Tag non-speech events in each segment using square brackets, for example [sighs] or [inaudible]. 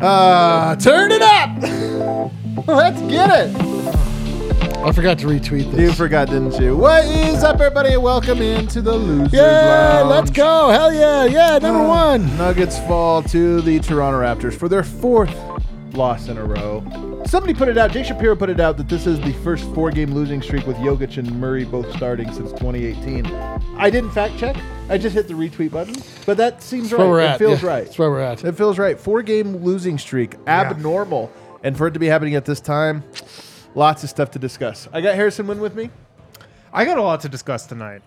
Uh, turn it up. [laughs] Let's get it. I forgot to retweet this. You forgot, didn't you? What is up, everybody? Welcome into the Losers yeah, Lounge. let's go. Hell yeah. Yeah, number Uh, one. Nuggets fall to the Toronto Raptors for their fourth loss in a row. Somebody put it out. Jake Shapiro put it out that this is the first four-game losing streak with Jokic and Murray both starting since 2018. I didn't fact check. I just hit the retweet button, but that seems That's right. it at. feels Yeah, right. That's where we're at. It feels right. Four game losing streak. Abnormal. And for it to be happening at this time, lots of stuff to discuss. I got Harrison Wind with me. I got a lot to discuss tonight.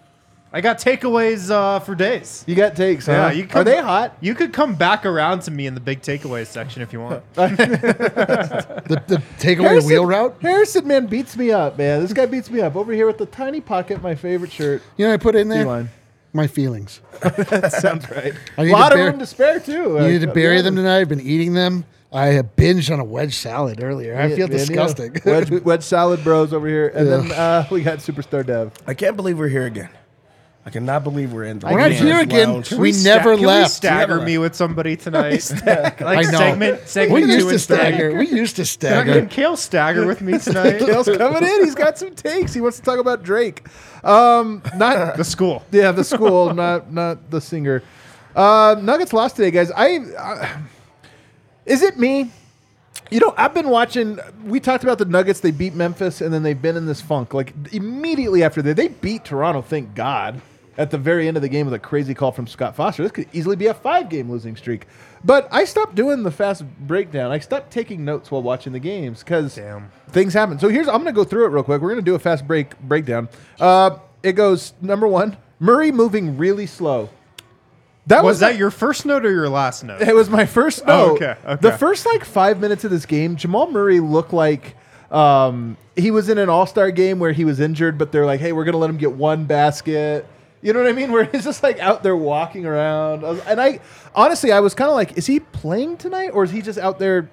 I got takeaways uh, for days. You got takes, huh? Yeah, you Are they hot? You could come back around to me in the big takeaways section if you want. [laughs] The, the takeaway the Harrison- wheel route. Harrison, man, beats me up, man. This guy beats me up. Over here with the tiny pocket, my favorite shirt. You know, I put in there D-line. my feelings. [laughs] That sounds right. A need to lot of bear- room to spare, too. You need to bury them tonight. I've been eating them. I have binged on a wedge salad earlier. I feel Man, yeah. disgusting. Wedge, wedge salad bros over here. And Yeah. then uh, we got Superstar Dev. I can't believe we're here again. I cannot believe we're in the We're not here again. Lounge. We sta- never can left. We stagger me with somebody [laughs] tonight. like I know. segment, segment we two used to and three. stagger. We used to stagger. Can. Kale stagger with me tonight? [laughs] Kale's coming in. He's got some takes. He wants to talk about Drake. Um, not [laughs] the school. Yeah, the school, not not the singer. Uh, Nuggets lost today, guys. I uh, is it me? You know, I've been watching. We talked about the Nuggets. They beat Memphis, and then they've been in this funk. Like immediately after that, they beat Toronto. Thank God. At the very end of the game, with a crazy call from Scott Foster, this could easily be a five-game losing streak. But I stopped doing the fast breakdown. I stopped taking notes while watching the games because things happen. So here's I'm going to go through it real quick. We're going to do a fast break breakdown. Uh, it goes number one, Murray moving really slow. That Was was, that your first note or your last note? It was my first Oh, note. okay, okay. The first like five minutes of this game, Jamal Murray looked like um, he was in an All Star game where he was injured, but they're like, "Hey, we're going to let him get one basket." You know what I mean? [laughs] Where he's just like out there walking around, and I honestly, I was kind of like, "Is he playing tonight, or is he just out there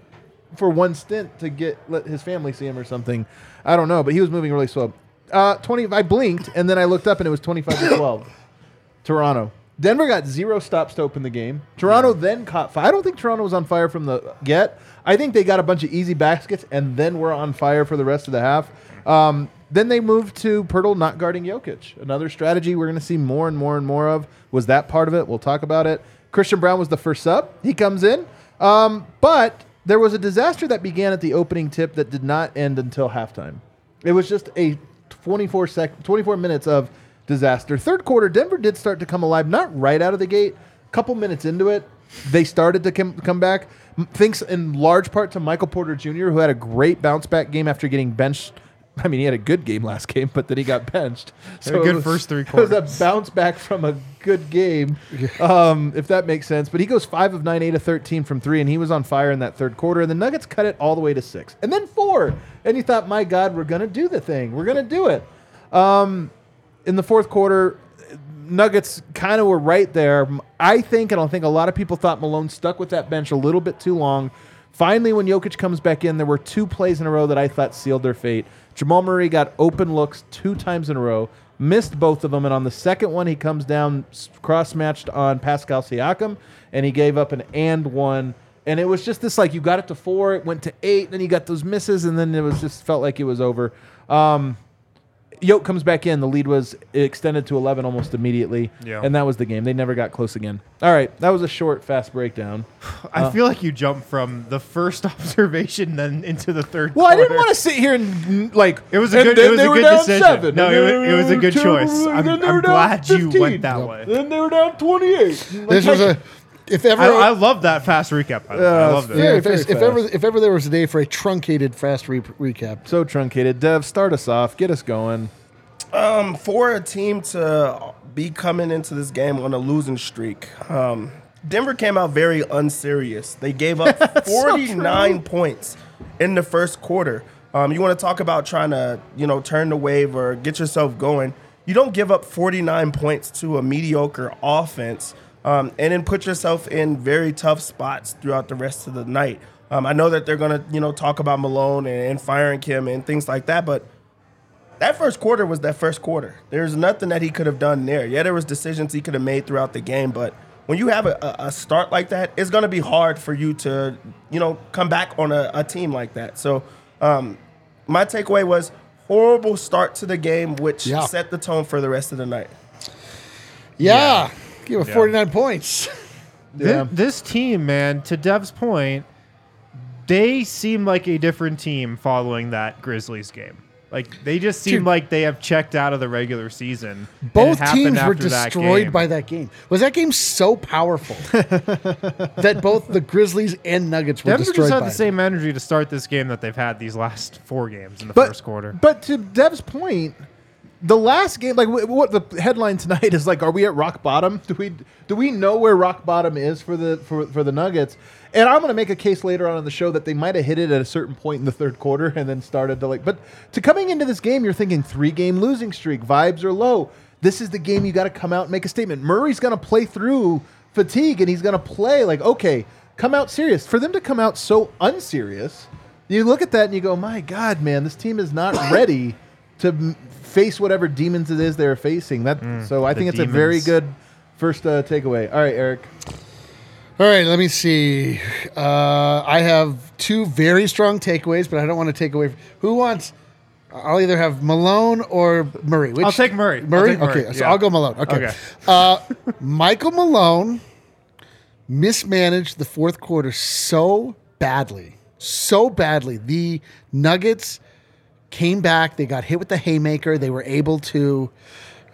for one stint to get let his family see him or something?" I don't know, but he was moving really slow. Uh, Twenty. I blinked and then I looked up and it was twenty-five to twelve. [coughs] Toronto. Denver got zero stops to open the game. Toronto then caught fire. I don't think Toronto was on fire from the get. I think they got a bunch of easy baskets and then were on fire for the rest of the half. Um, then they moved to Poeltl not guarding Jokic. Another strategy we're going to see more and more and more of was that part of it. We'll talk about it. Christian Braun was the first sub. He comes in. Um, but there was a disaster that began at the opening tip that did not end until halftime. It was just a 24 sec 24 minutes of disaster. Third quarter, Denver did start to come alive, not right out of the gate. A couple minutes into it, they started to come, come back. M- Thanks in large part to Michael Porter Jr., who had a great bounce back game after getting benched. I mean, he had a good game last game, but then he got benched. So a good was- first three quarters. [laughs] It was a bounce back from a good game, um, if that makes sense. But he goes five of nine, eight of thirteen from three, and he was on fire in that third quarter. And the Nuggets cut it all the way to six, and then four. And you thought, my God, we're gonna do the thing. We're gonna do it. Um, in the fourth quarter, Nuggets kind of were right there. I think, and I think a lot of people thought Malone stuck with that bench a little bit too long. Finally, when Jokic comes back in, there were two plays in a row that I thought sealed their fate. Jamal Murray got open looks two times in a row, missed both of them, and on the second one, he comes down cross matched on Pascal Siakam, and he gave up an and one. And it was just this like you got it to four, it went to eight, then you got those misses, and then it was just felt like it was over. Um, Yoke comes back in. The lead was extended to 11 almost immediately. Yeah. And that was the game. They never got close again. All right. That was a short, fast breakdown. [sighs] I feel like you jumped from the first [laughs] observation then into the third. Well, I didn't want to sit here and like. It was a good- then it was they a were good down decision. Seven, No, and it was- it was a good two, choice. I'm- I'm were down glad you went that way. Then they were down 28. Like, This was a if ever I, I love that fast recap. I, I loved it. yeah, if, very if fast. ever if ever there was a day for a truncated fast re- recap. so truncated. Dev, start us off. Get us going. Um, for a team to be coming into this game on a losing streak, um, Denver came out very unserious. They gave up [laughs] 49 points in the first quarter. Um, you want to talk about trying to, you know, turn the wave or get yourself going. You don't give up 49 points to a mediocre offense um, and then put yourself in very tough spots throughout the rest of the night. Um, I know that they're going to, you know, talk about Malone and, and firing Kim and things like that, but that first quarter was that first quarter. There's nothing that he could have done there. Yeah, there was decisions he could have made throughout the game, but when you have a, a start like that, it's going to be hard for you to, you know, come back on a, a team like that. So, um, my takeaway was horrible start to the game, which Yeah. set the tone for the rest of the night. Yeah, give it 49 points. [laughs] Yeah. This team, man, to Dev's point, they seem like a different team following that Grizzlies game. Like they just seem Dude. like they have checked out of the regular season. Both teams were after that destroyed by that game. Was that game so powerful [laughs] that both the Grizzlies and Nuggets were Denver destroyed just had by the it? same energy to start this game that they've had these last four games in the But, first quarter. But to Dev's point, the last game, like what the headline tonight is like, are we at rock bottom? Do we do we know where rock bottom is for the for, for the Nuggets? And I'm going to make a case later on in the show that they might have hit it at a certain point in the third quarter and then started to like. But to coming into this game, you're thinking three game losing streak, vibes are low. This is the game you got to come out and make a statement. Murray's going to play through fatigue and he's going to play like okay, come out serious. For them to come out so unserious, you look at that and you go, my God, man, this team is not ready to face whatever demons it is they're facing. That so I think it's a very good first uh, takeaway. All right, Eric. All right, let me see. Uh, I have two very strong takeaways, but I don't want to take away. Who wants? I'll either have Malone or Murray. Which, I'll take Murray. Murray? take Murray, Okay, so. I'll go Malone. Okay. Okay. Uh, Michael Malone mismanaged the fourth quarter so badly, so badly. The Nuggets came back. They got hit with the haymaker. They were able to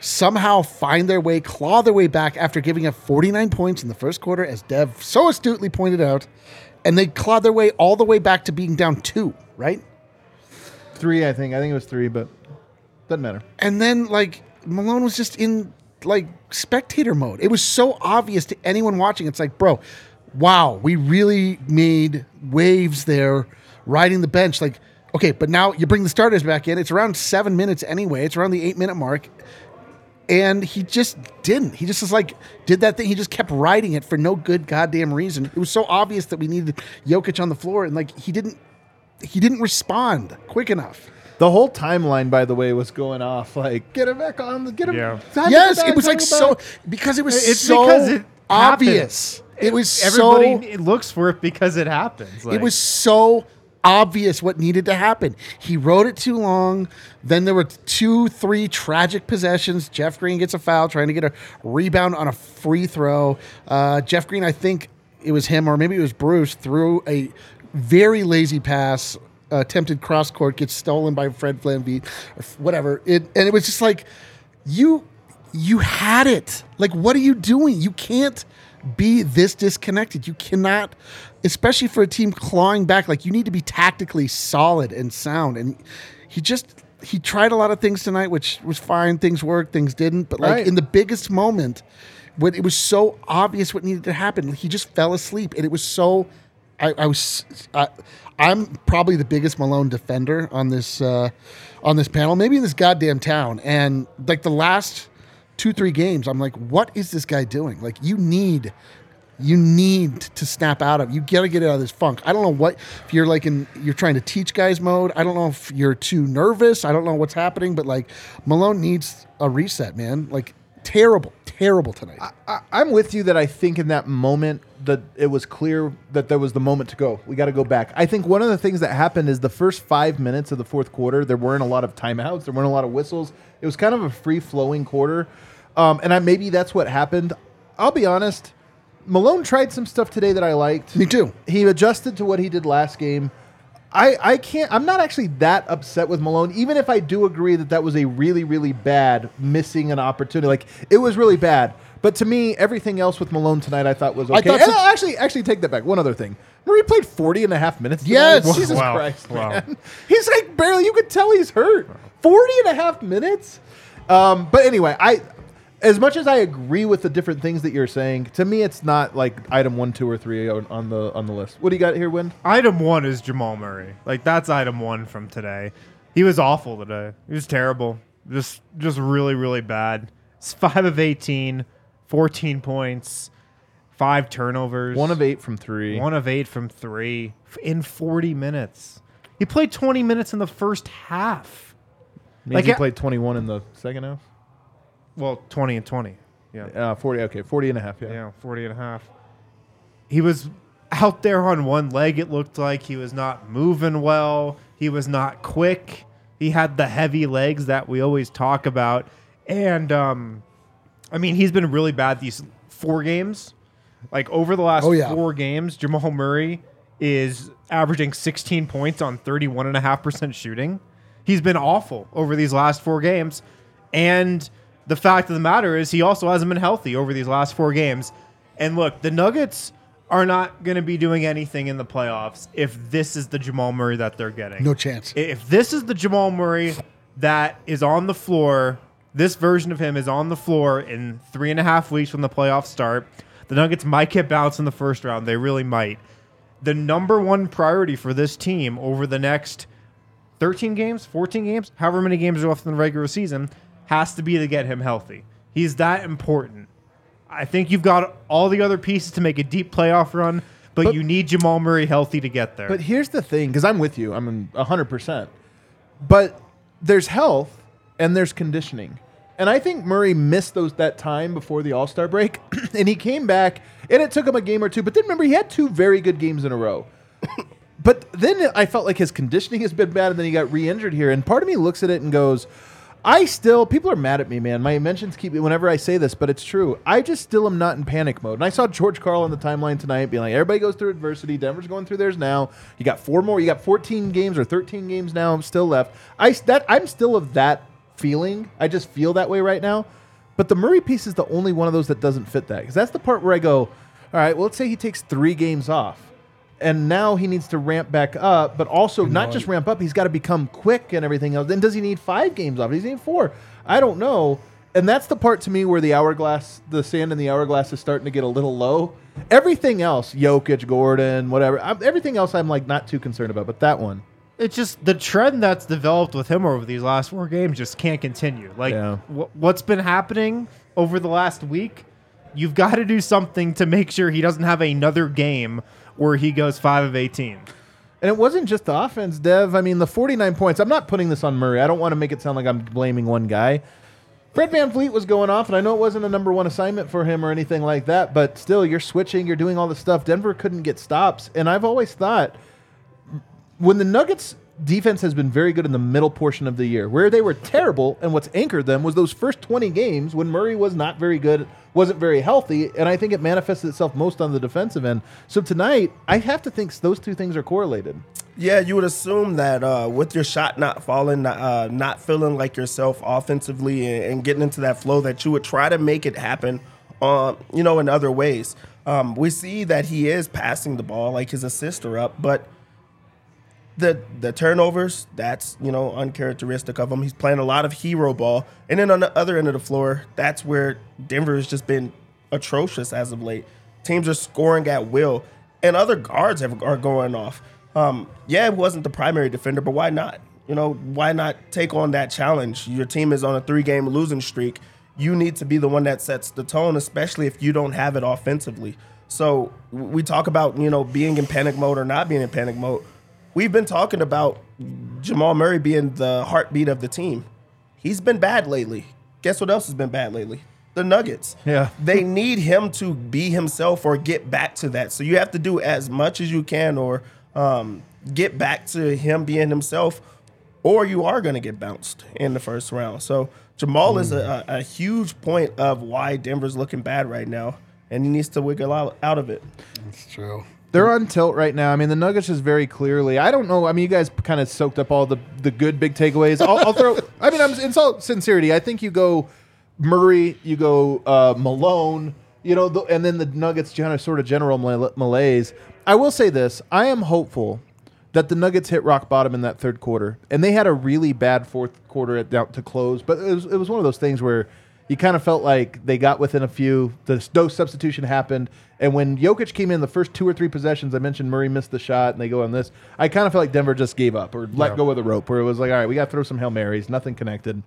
somehow find their way, claw their way back after giving up 49 points in the first quarter, as Dev so astutely pointed out. And they clawed their way all the way back to being down two, right? Three, I think. I think it was three, but doesn't matter. And then like Malone was just in like spectator mode. It was so obvious to anyone watching. It's like, bro, wow, we really made waves there riding the bench. Like, okay, but now you bring the starters back in. It's around seven minutes anyway. It's around the eight minute mark. And he just didn't. He just was like, did that thing. He just kept riding it for no good goddamn reason. It was so obvious that we needed Jokic on the floor, and like he didn't, he didn't respond quick enough. The whole timeline, by the way, was going off. Like, get him back on. the Get him. Yeah. time to yes, get it was like so because it was It's so because it obvious. It was Everybody so looks for it because it happens. Like, it was so obvious what needed to happen. He wrote it too long. Then there were two, three tragic possessions. Jeff Green gets a foul trying to get a rebound on a free throw. Uh, Jeff Green, I think it was him or maybe it was Bruce, threw a very lazy pass. Uh, attempted cross court gets stolen by Fred Flanbeat or whatever. It and it was just like you you had it. Like what are you doing? You can't be this disconnected. You cannot especially for a team clawing back like you need to be tactically solid and sound and he just he tried a lot of things tonight which was fine things worked things didn't but like Right. in the biggest moment when it was so obvious what needed to happen he just fell asleep and it was so I, I was I, I'm probably the biggest Malone defender on this uh, on this panel, maybe in this goddamn town. And like the last two three games, I'm like, what is this guy doing? Like you need you need to snap out of. You got to get out of this funk. I don't know what if you're like in you're trying to teach guys mode. I don't know if you're too nervous. I don't know what's happening, but like Malone needs a reset, man. Like terrible, terrible tonight. I, I'm with you that I think in that moment that it was clear that there was the moment to go. We got to go back. I think one of the things that happened is the first five minutes of the fourth quarter, there weren't a lot of timeouts, there weren't a lot of whistles. It was kind of a free flowing quarter, um, and I, maybe that's what happened. I'll be honest. Malone tried some stuff today that I liked. Me too. He adjusted to what he did last game. I, I can't. I'm not actually that upset with Malone, even if I do agree that that was a really, really bad missing an opportunity. Like it was really bad. But to me, everything else with Malone tonight, I thought was okay. thought and so- I'll actually, actually take that back. One other thing, Murray played 40 and a half minutes. tonight. Yes. [laughs] Jesus Wow. Christ, Wow. man. He's like barely. You could tell he's hurt. 40 and a half minutes. Um, but anyway, I. As much as I agree with the different things that you're saying, to me it's not like item one, two, or three on, on the on the list. What do you got here, Wind? Item one is Jamal Murray. Like that's item one from today. He was awful today. He was terrible. Just just really, really bad. It's five of 18, 14 points, five turnovers. One of eight from three. One of eight from three in 40 minutes. He played 20 minutes in the first half. Means Like, he played 21 in the second half. Well, 20 and 20. Yeah. Uh, 40. Okay, 40 and a half. Yeah. Yeah, 40 and a half. He was out there on one leg, it looked like. He was not moving well. He was not quick. He had the heavy legs that we always talk about. And, um, I mean, he's been really bad these four games. Like, over the last Oh, yeah. four games, Jamal Murray is averaging 16 points on 31.5% shooting. He's been awful over these last four games. And the fact of the matter is, he also hasn't been healthy over these last four games. And look, the Nuggets are not going to be doing anything in the playoffs if this is the Jamal Murray that they're getting. No chance. If this is the Jamal Murray that is on the floor, this version of him is on the floor in three and a half weeks when the playoffs start, the Nuggets might get bounced in the first round. They really might. The number one priority for this team over the next 13 games, 14 games, however many games are left in the regular season, has to be to get him healthy. He's that important. I think you've got all the other pieces to make a deep playoff run, but, But- you need Jamal Murray healthy to get there. But here's the thing, because I'm with you. I'm in 100%. But there's health and there's conditioning. And I think Murray missed those that time before the All Star break, [clears throat] and he came back, and it took him a game or two. But then remember, he had two very good games in a row. [coughs] but then I felt like his conditioning has been bad, and then he got re-injured here. And part of me looks at it and goes, I still people are mad at me, man. My mentions keep whenever I say this, but it's true. I just still am not in panic mode. And I saw George Karl on the timeline tonight being like, everybody goes through adversity. Denver's going through theirs now. You got four more. You got 14 games or 13 games now I'm still left. I that I'm still of that feeling. I just feel that way right now. But the Murray piece is the only one of those that doesn't fit that because that's the part where I go, all right. Well, let's say he takes three games off and now he needs to ramp back up, but also not just ramp up. He's got to become quick and everything else. Then does he need five games off? Does he need four? I don't know. And that's the part to me where the hourglass, the sand in the hourglass is starting to get a little low. Everything else, Jokic, Gordon, whatever, I'm, everything else, I'm like not too concerned about. But that one, it's just the trend that's developed with him over these last four games just can't continue. Like Yeah. wh- what's been happening over the last week, you've got to do something to make sure he doesn't have another game where he goes five of eighteen. And it wasn't just the offense, Dev. I mean, the 49 points, I'm not putting this on Murray. I don't want to make it sound like I'm blaming one guy. Fred VanVleet was going off, and I know it wasn't a number one assignment for him or anything like that, but still, you're switching, you're doing all this stuff. Denver couldn't get stops. And I've always thought when the Nuggets defense has been very good in the middle portion of the year, where they were terrible, and what's anchored them was those first 20 games when Murray was not very good, wasn't very healthy, and I think it manifested itself most on the defensive end. So tonight, I have to think those two things are correlated. Yeah, you would assume that uh, with your shot not falling, uh, not feeling like yourself offensively, and, and getting into that flow, that you would try to make it happen, uh, you know, in other ways. Um, we see that he is passing the ball, like his assists are up, but the the turnovers, that's you know uncharacteristic of him. He's playing a lot of hero ball, and then on the other end of the floor, that's where Denver has just been atrocious as of late. Teams are scoring at will, and other guards have, are going off. Um, yeah, it wasn't the primary defender, but why not? You know, why not take on that challenge? Your team is on a three-game losing streak. You need to be the one that sets the tone, especially if you don't have it offensively. So we talk about you know being in panic mode or not being in panic mode. We've been talking about Jamal Murray being the heartbeat of the team. He's been bad lately. Guess what else has been bad lately? the Nuggets. Yeah. [laughs] They need him to be himself or get back to that. So you have to do as much as you can or um, get back to him being himself, or you are going to get bounced in the first round. So Jamal is a, a, a huge point of why Denver's looking bad right now, and he needs to wiggle out, out of it. It's true. They're on tilt right now. I mean, the Nuggets is very clearly. I don't know. I mean, you guys kind of soaked up all the the good big takeaways. I'll, I'll throw. I mean, I'm in all sincerity. I think you go Murray, you go uh, Malone, you know, the, and then the Nuggets of sort of general mal- malaise. I will say this: I am hopeful that the Nuggets hit rock bottom in that third quarter, and they had a really bad fourth quarter at, to close. But it was it was one of those things where you kind of felt like they got within a few. The no substitution happened, and when Jokic came in the first two or three possessions, I mentioned Murray missed the shot, and they go on this. I kind of felt like Denver just gave up or let go of the rope, where it was like, all right, we got to throw some hail marys, nothing connected.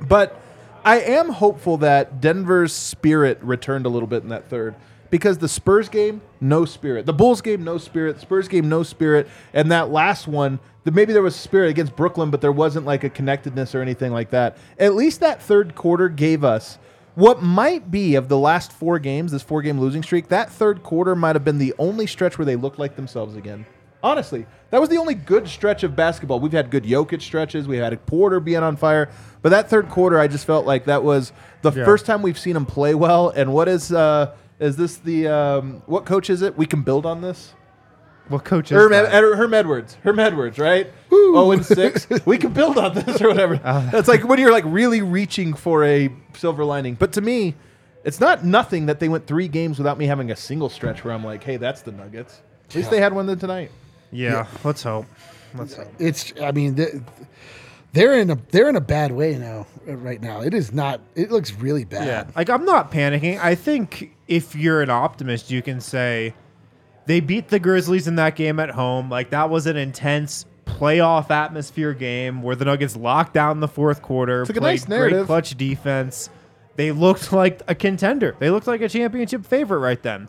But I am hopeful that Denver's spirit returned a little bit in that third because the Spurs game, no spirit. The Bulls game, no spirit. The Spurs game, no spirit. And that last one, maybe there was spirit against Brooklyn, but there wasn't like a connectedness or anything like that. At least that third quarter gave us what might be of the last four games, this four game losing streak. That third quarter might have been the only stretch where they looked like themselves again. Honestly, that was the only good stretch of basketball. We've had good Jokic stretches. We had Porter being on fire, but that third quarter, I just felt like that was the Yeah. first time we've seen him play well. And what is uh, is this the um, what coach is it? We can build on this. What coach is Herm, that? Ed- Herm Edwards. Herm Edwards, right? Oh, and six. [laughs] we can build on this or whatever. That's like when you're like really reaching for a silver lining. But to me, it's not nothing that they went three games without me having a single stretch where I'm like, hey, that's the Nuggets. At least they had one then tonight. Yeah, let's hope. Let's hope. It's. I mean, they- they're in a they're in a bad way now. uh, Right now, it is not. It looks really bad. Yeah, like I'm not panicking. I think if you're an optimist, you can say they beat the Grizzlies in that game at home. Like that was an intense playoff atmosphere game where the Nuggets locked down the fourth quarter, played nice great clutch defense. They looked [laughs] like a contender. They looked like a championship favorite right then.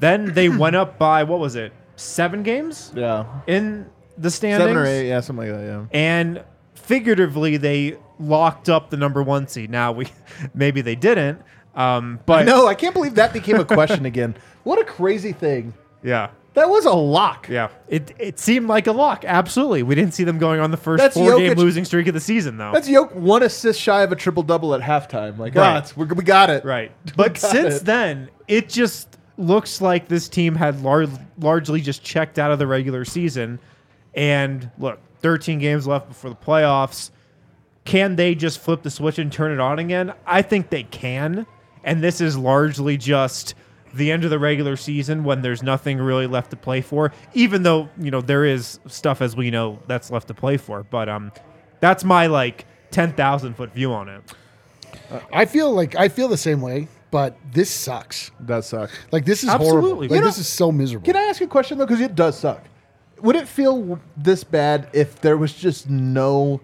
Then they [clears throat] went up by what was it? Seven games Yeah. in the standings. Seven or eight. Yeah, something like that. Yeah. and figuratively they locked up the number one seed. Now we [laughs] maybe they didn't, um, but No, I can't believe that became a question again. What a crazy thing. Yeah, That was a lock. yeah. It it seemed like a lock. Absolutely, we didn't see them going on the first That's four game losing streak of the season though. That's Yoke one assist shy of a triple double at halftime. Like, Right. ah, it's, we're, we got it. right, [laughs] but got since it. then it just looks like this team had lar- largely just checked out of the regular season. And look, 13 games left before the playoffs. Can they just flip the switch and turn it on again? I think they can. And this is largely just the end of the regular season when there's nothing really left to play for, even though, you know, there is stuff as we know that's left to play for. But um that's my like 10,000 foot view on it. I feel like I feel the same way, but this sucks. That sucks. Like this is Absolutely. horrible. Like You know- this is so miserable. Can I ask you a question though? Because it does suck. Would it feel this bad if there was just no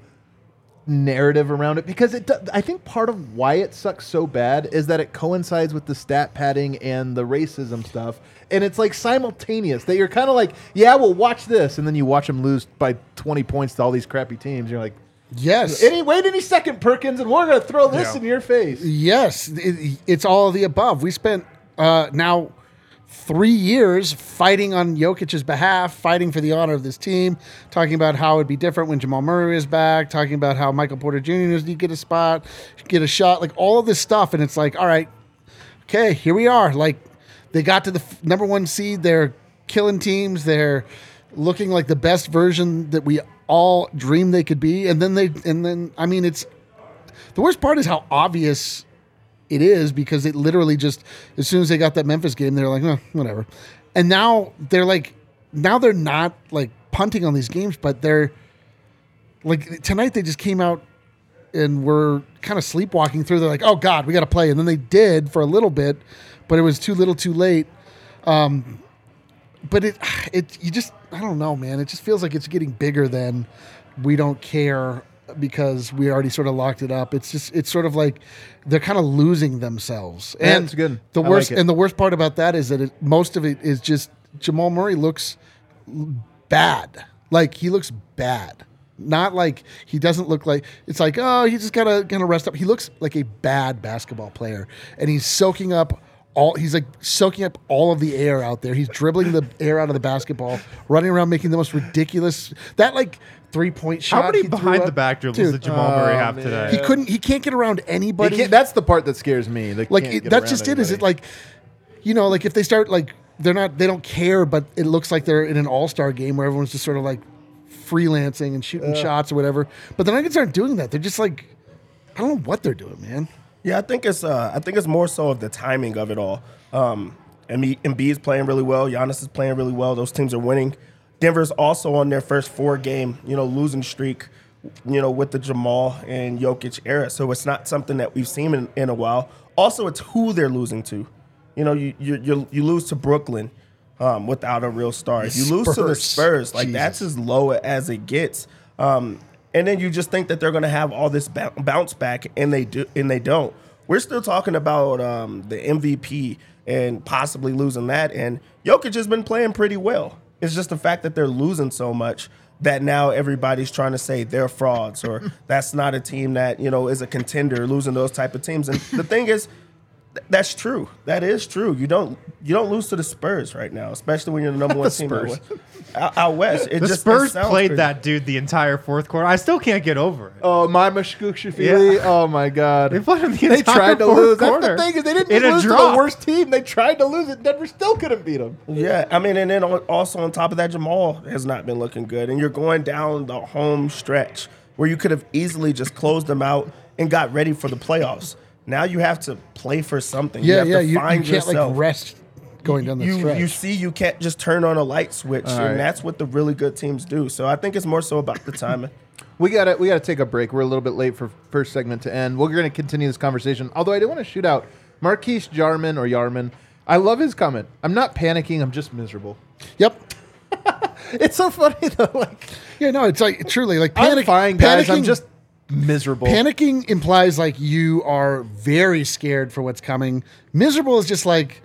narrative around it? Because it, I think part of why it sucks so bad is that it coincides with the stat padding and the racism stuff, and it's like simultaneous. That you're kind of like, yeah, well, watch this, and then you watch them lose by 20 points to all these crappy teams. You're like, yes. any wait any second, Perkins, and we're gonna throw this Yeah. in your face. Yes, it, it's all of the above. We spent uh, now three years fighting on Jokic's behalf, fighting for the honor of this team, talking about how it'd be different when Jamal Murray is back, talking about how Michael Porter Jr. needs to get a spot, get a shot, like all of this stuff. And it's like, all right, okay, here we are. Like they got to the f- number one seed. They're killing teams. They're looking like the best version that we all dream they could be. And then they, and then I mean, it's the worst part is how obvious it is because it literally just as soon as they got that Memphis game, they're like, oh, whatever. And now they're like, now they're not like punting on these games, but they're like tonight they just came out and were kind of sleepwalking through. They're like, oh God, we got to play. And then they did for a little bit, but it was too little too late. Um, but it, it, you just, I don't know, man. It just feels like it's getting bigger than we don't care because we already sort of locked it up. It's just, it's sort of like they're kind of losing themselves. And it's good. The I worst, like and the worst part about that is that it, most of it is just Jamal Murray looks bad. Like he looks bad. Not like he doesn't look like it's like oh he's just gotta gonna rest up. He looks like a bad basketball player, and he's soaking up all. He's like soaking up all of the air out there. He's dribbling the air out of the basketball, running around making the most ridiculous that like three point shot. How many behind the back dribbles Dude, did Jamal Murray Oh, have man. today? He couldn't. He can't get around anybody. that's the part that scares me. They like it, that's around just it. Is it like, you know, like if they start like they're not they don't care, but it looks like they're in an all star game where everyone's just sort of like freelancing and shooting shots or whatever. But the Nuggets aren't doing that. They're just like, I don't know what they're doing, man. Yeah, I think it's uh, I think it's more so of the timing of it all. Um, Embi- Embiid's playing really well. Giannis is playing really well. Those teams are winning. Denver's also on their first four game, you know, losing streak, you know, with the Jamal and Jokic era. So it's not something that we've seen in, in a while. Also, it's who they're losing to. You know, you you you, you lose to Brooklyn um, without a real star. You lose to the Spurs. Spurs. Like Jesus. that's as low as it gets. Um, and then you just think that they're going to have all this bou- bounce back, and they do, and they don't. We're still talking about um, the MVP and possibly losing that. And Jokic has been playing pretty well. It's just the fact that they're losing so much that now everybody's trying to say they're frauds or [laughs] that's not a team that you know is a contender. Losing those type of teams, and the thing is, th- that's true. That is true. You don't you don't lose to the Spurs right now, especially when you're the number one team out Spurs. west. Out, out west. It the just, it Spurs sounds played crazy. that dude the entire fourth quarter. I still can't get over it. Oh, my Mamukelashvili. Yeah. Oh my god. They played him the They tried to lose. quarter. That's the thing is they didn't In just lose to the worst team. They tried to lose it. Denver still couldn't beat them. Yeah, I mean, and then also on top of that, Jamal has not been looking good, and you're going down the home stretch where you could have easily just closed them out and got ready for the playoffs. Now you have to play for something. you Yeah, have yeah. to You, you find can't yourself. like rest going down the you stretch. you see, you can't just turn on a light switch, right. and that's what the really good teams do. So I think it's more so about the timing. [laughs] We gotta we gotta take a break. We're a little bit late for first segment to end. We're gonna continue this conversation. Although I do want to shoot out Marquise Jarman or Yarman. I love his comment. I'm not panicking. I'm just miserable. yep. [laughs] It's so funny though. Like Yeah, no, it's like truly like I'm fine, guys. I'm just miserable. Panicking implies like you are very scared for what's coming. Miserable is just like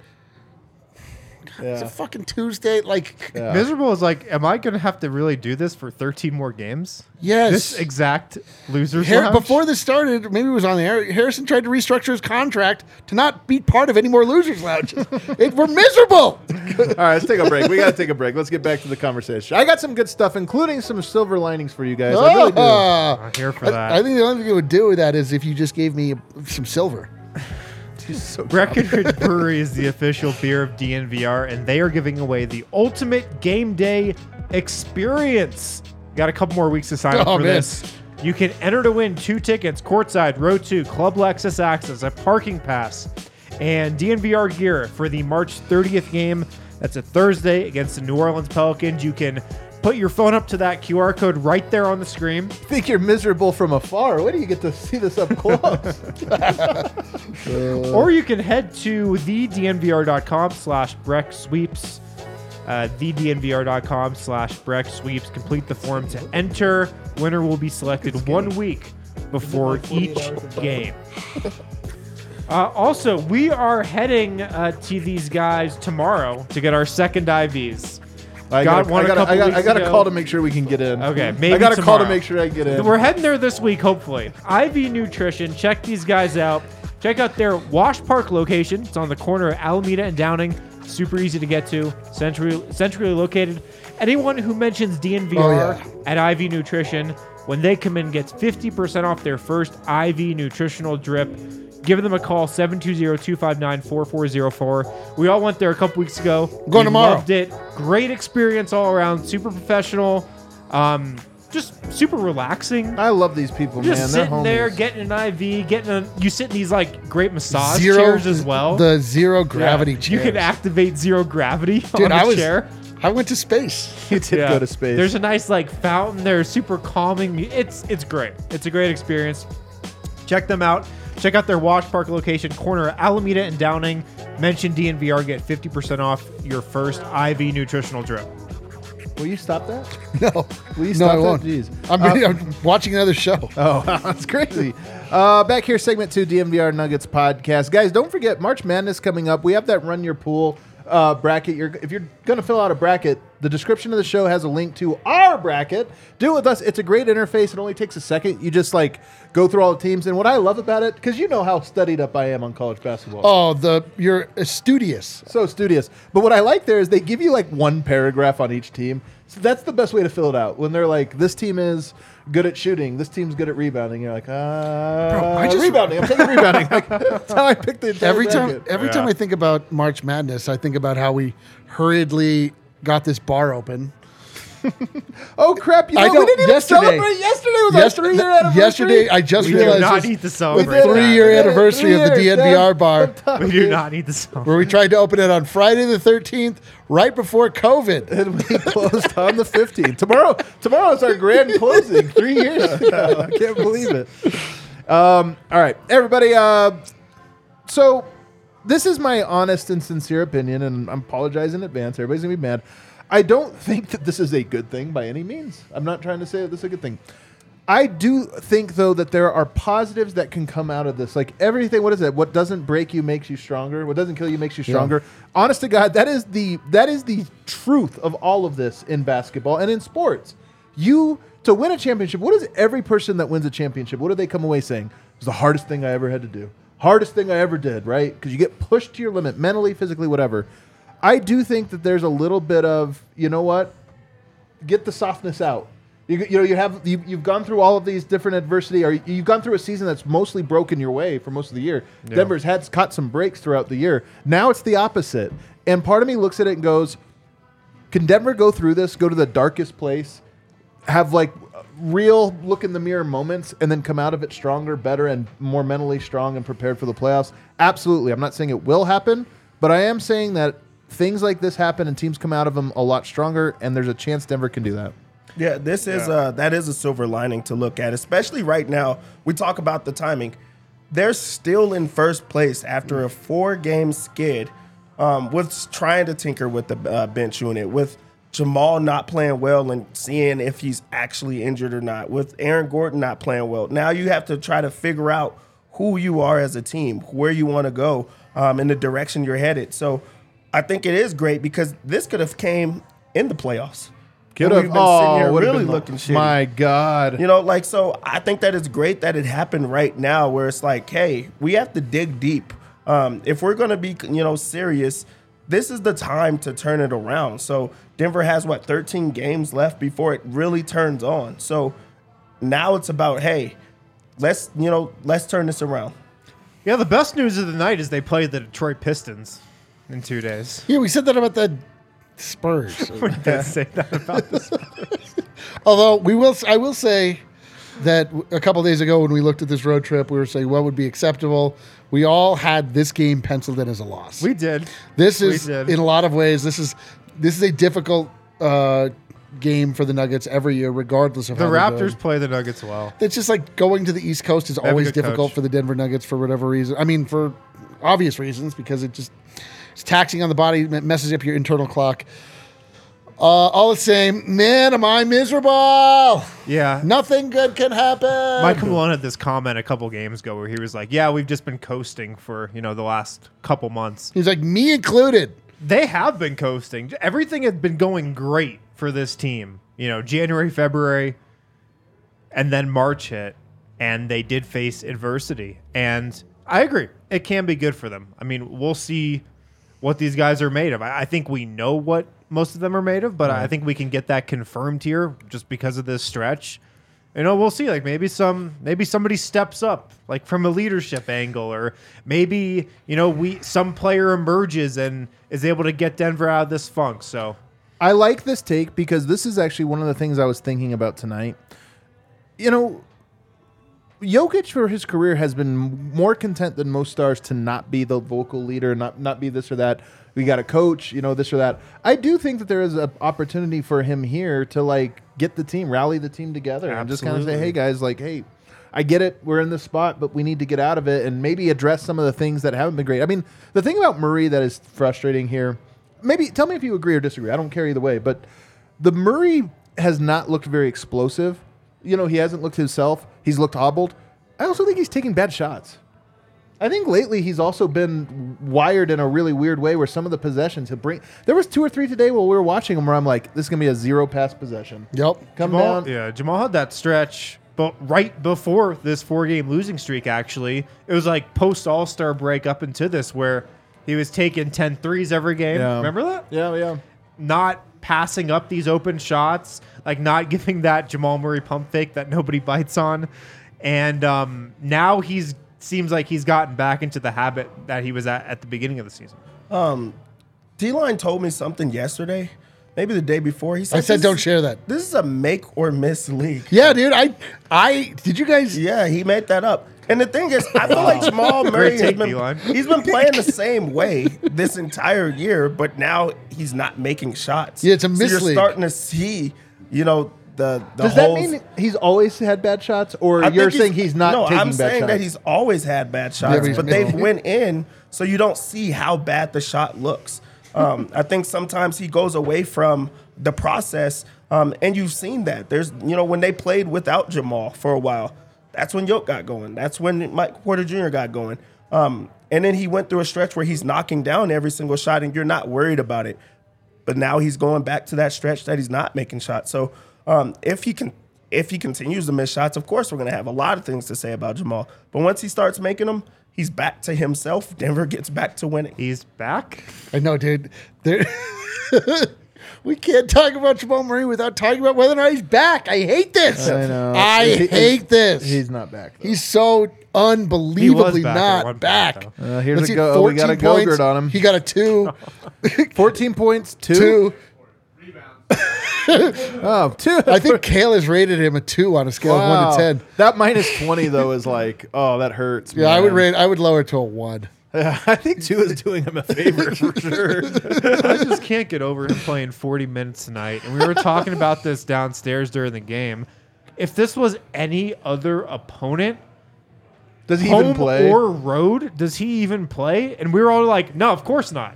it's a fucking Tuesday. Like [laughs] Miserable is like, am I going to have to really do this for 13 more games? yes, This exact losers Har- lounge? before this started, maybe it was on the air. Harrison tried to restructure his contract to not be part of any more losers lounges. [laughs] it, we're miserable. All right, let's take a break. We got to take a break. Let's get back to the conversation. I got some good stuff, including some silver linings for you guys. I really do. Ah. I'm here for I, that. I think the only thing it would do with that is if you just gave me some silver. [laughs] Breckenridge [laughs] Brewery is the official beer of DNVR, and they are giving away the ultimate game day experience. Got a couple more weeks to sign up Oh, for man. this. You can enter to win two tickets, courtside, row two, Club Lexus Access, a parking pass, and DNVR gear for the March 30th game. That's a Thursday against the New Orleans Pelicans. You can put your phone up to that QR code right there on the screen. think you're miserable from afar. Wait do you get to see this up close? [laughs] or you can head to thednvr.com slash breck sweeps uh, thednvr.com slash breck sweeps complete the form to enter. Winner will be selected one week before each game. [laughs] Uh, also we are heading uh, to these guys tomorrow to get our second ivs I Got got, one I a got, couple I got, weeks I got a call to make sure we can get in. Okay, maybe I got a call to make sure I get in. We're heading there this week, hopefully. IV Nutrition. Check these guys out. Check out their Wash Park location. It's on the corner of Alameda and Downing. Super easy to get to. Centrally, centrally located. Anyone who mentions DNVR Oh, yeah. at IV Nutrition, when they come in, gets 50% off their first IV nutritional drip. Give them a call, 720-259-4404. We all went there a couple weeks ago. Going We tomorrow. Loved it. Great experience all around. Super professional. Um, just super relaxing. I love these people, Just man. They're sitting there, getting an IV, getting a. You sit in these like great massage Zero chairs as well. The zero gravity Yeah. You can activate zero gravity Dude, on a I was. chair. I went to space. [laughs] you did Yeah. go to space. There's a nice like fountain there, super calming. It's it's great. It's a great experience. Check them out. Check out their Wash Park location, corner Alameda and Downing. Mention DNVR, get 50% off your first IV nutritional drip. Will you stop that? [laughs] No, Will you no, stop I that? won't. Jeez. I'm, Uh, I'm watching another show. [laughs] Oh, [laughs] that's crazy. Uh, back here, segment two, DNVR Nuggets podcast. Guys, don't forget March Madness coming up. We have that run your pool uh, bracket. You're, if you're going to fill out a bracket, The description of the show has a link to our bracket. Do it with us. It's a great interface. It only takes a second. You just like go through all the teams. And what I love about it, because you know how studied up I am on college basketball. Oh, the you're studious. So studious. But what I like there is they give you like one paragraph on each team. So that's the best way to fill it out. When they're like, this team is good at shooting, this team's good at rebounding. You're like, uh, I just- rebounding. I'm taking rebounding. Like, [laughs] [laughs] that's how I picked the entire Every time, bracket. every time I think about March Madness, I think about how we hurriedly got this bar open. [laughs] Oh crap! You know, I we didn't even yesterday- celebrate. Yesterday was Yes- our three-year anniversary. yesterday, I just We do realized not this- need to We celebrate did it. that. three-year We did anniversary of the DNVR bar. We do you. not need to celebrate. where we tried to open it on Friday the 13th, right before COVID. [laughs] and we closed on the 15th. Tomorrow, tomorrow is our grand closing. Three years ago. I can't believe it. Um, all right, everybody. Uh, so this is my honest and sincere opinion, and I'm apologizing in advance. Everybody's gonna be mad. I don't think that this is a good thing by any means. I'm not trying to say that this is a good thing. I do think though that there are positives that can come out of this. Like everything, what is it? What doesn't break you makes you stronger. What doesn't kill you makes you stronger. Honest to God, that is the that is the truth of all of this in basketball and in sports. You to win a championship, what is every person that wins a championship? What do they come away saying? It was the hardest thing I ever had to do. Hardest thing I ever did, right? Because you get pushed to your limit mentally, physically, whatever. I do think that there's a little bit of, you know what? get the softness out. You, you know, you have you, you've gone through all of these different adversity, or you've gone through a season that's mostly broken your way for most of the year. Denver's had caught some breaks throughout the year. Now it's the opposite, and part of me looks at it and goes, "Can Denver go through this? Go to the darkest place, have like real look in the mirror moments, and then come out of it stronger, better, and more mentally strong and prepared for the playoffs?" Absolutely. I'm not saying it will happen, but I am saying that things like this happen and teams come out of them a lot stronger, and there's a chance Denver can do that. Yeah, this is uh that is a silver lining to look at, especially right now. We talk about the timing. They're still in first place after a four-game skid, um, with trying to tinker with the uh, bench unit, with Jamal not playing well and seeing if he's actually injured or not, with Aaron Gordon not playing well. Now you have to try to figure out who you are as a team, where you want to go, um, in the direction you're headed. So I think it is great because this could have came in the playoffs. Could have. we've been sitting here Oh, really looking shitty. My God. You know, like so I think that it's great that it happened right now where it's like, hey, we have to dig deep. Um, if we're gonna be, you know, serious, this is the time to turn it around. So Denver has what 13 games left before it really turns on. So now it's about, hey, let's, you know, let's turn this around. Yeah, the best news of the night is they played the Detroit Pistons in two days. Yeah, we said that about the Spurs. [laughs] We did say that about this. [laughs] Although we will, I will say that a couple days ago when we looked at this road trip, we were saying what would be acceptable. We all had this game penciled in as a loss. We did. This is, did. in a lot of ways, this is this is a difficult uh, game for the Nuggets every year, regardless of The Raptors play the Nuggets well. It's just like going to the East Coast is always difficult coach. for the Denver Nuggets for whatever reason. I mean, for obvious reasons because it just it's taxing on the body, it messes up your internal clock. Uh, all the same, man, am I miserable? Yeah. Nothing good can happen. Michael Malone had this comment a couple games ago where he was like, "Yeah, we've just been coasting for you know the last couple months. He's like, me included. They have been coasting. Everything had been going great for this team. You know, January, February, and then March hit, and they did face adversity. And I agree, it can be good for them. I mean, we'll see what these guys are made of. I, I think we know what most of them are made of, but I think we can get that confirmed here just because of this stretch. You know, we'll see. Like maybe some, maybe somebody steps up, like from a leadership angle, or maybe you know, we some player emerges and is able to get Denver out of this funk. So I like this take because this is actually one of the things I was thinking about tonight. You know, Jokic for his career has been more content than most stars to not be the vocal leader, not not be this or that. We got a coach, you know, this or that. I do think that there is an opportunity for him here to like get the team, rally the team together, and just kind of say, "Hey guys, like, hey, I get it. We're in this spot, but we need to get out of it and maybe address some of the things that haven't been great." I mean, the thing about Murray that is frustrating here, maybe tell me if you agree or disagree. I don't care either way, but the Murray has not looked very explosive. You know, he hasn't looked himself. He's looked hobbled. I also think he's taking bad shots. I think lately he's also been wired in a really weird way where some of the possessions he'll bring. There was two or three today while we were watching him where I'm like, this is gonna be a zero pass possession. Yep. Come Jamal, down. yeah, Jamal had that stretch, but right before this four-game losing streak, actually, it was like post All Star break up into this where he was taking 10 threes every game. Yeah. Remember that? Yeah, yeah. Not passing up these open shots, like not [laughs] giving that Jamal Murray pump fake that nobody bites on, and um, now he's seems like he's gotten back into the habit that he was at at the beginning of the season. D line told me something yesterday, maybe the day before. He said, I said don't share that. This is a make or miss league. Yeah, dude. I I did you guys Yeah, he made that up. And the thing is, I feel like [laughs] Jamal Murray has been, he's been playing the [laughs] same way this entire year, but now he's not making shots. Yeah, it's a So you're mislead. starting to see, you know, the the Does that holes. mean he's always had bad shots, or I you're think saying he's not No, taking I'm bad saying shots? that he's always had bad shots, but he's but they've missing. went in, so you don't see how bad the shot looks. Um, I think sometimes he goes away from the process, um, and you've seen that. There's, you know, when they played without Jamal for a while, that's when Yoke got going. That's when Mike Porter Jr. got going. Um, and then he went through a stretch where he's knocking down every single shot, and you're not worried about it. But now he's going back to that stretch that he's not making shots. So um, if he can, if he continues to miss shots, of course we're going to have a lot of things to say about Jamal. But once he starts making them, he's back to himself. Denver gets back to winning. He's back. I know, dude. [laughs] We can't talk about Jamal Murray without talking about whether or not he's back. I hate this. I know. I He- hate this. He's not back. though. He's so unbelievably back at one not point, back. Uh, here's Let's a see, go- oh, we got a 14 Gogurt points. on him. He got a two, [laughs] 14 points, two. two. [laughs] Oh, two. [laughs] I think Kale has rated him a two on a scale of one to ten. That minus 20 though is like, oh, that hurts. Yeah, I would man. rate. I would lower it to a one. Yeah, I think two is doing him a favor for sure. I just can't get over him playing 40 minutes tonight. And we were talking about this downstairs during the game. If this was any other opponent, Does he home even play? or road, does he even play? And we were all like, no, of course not.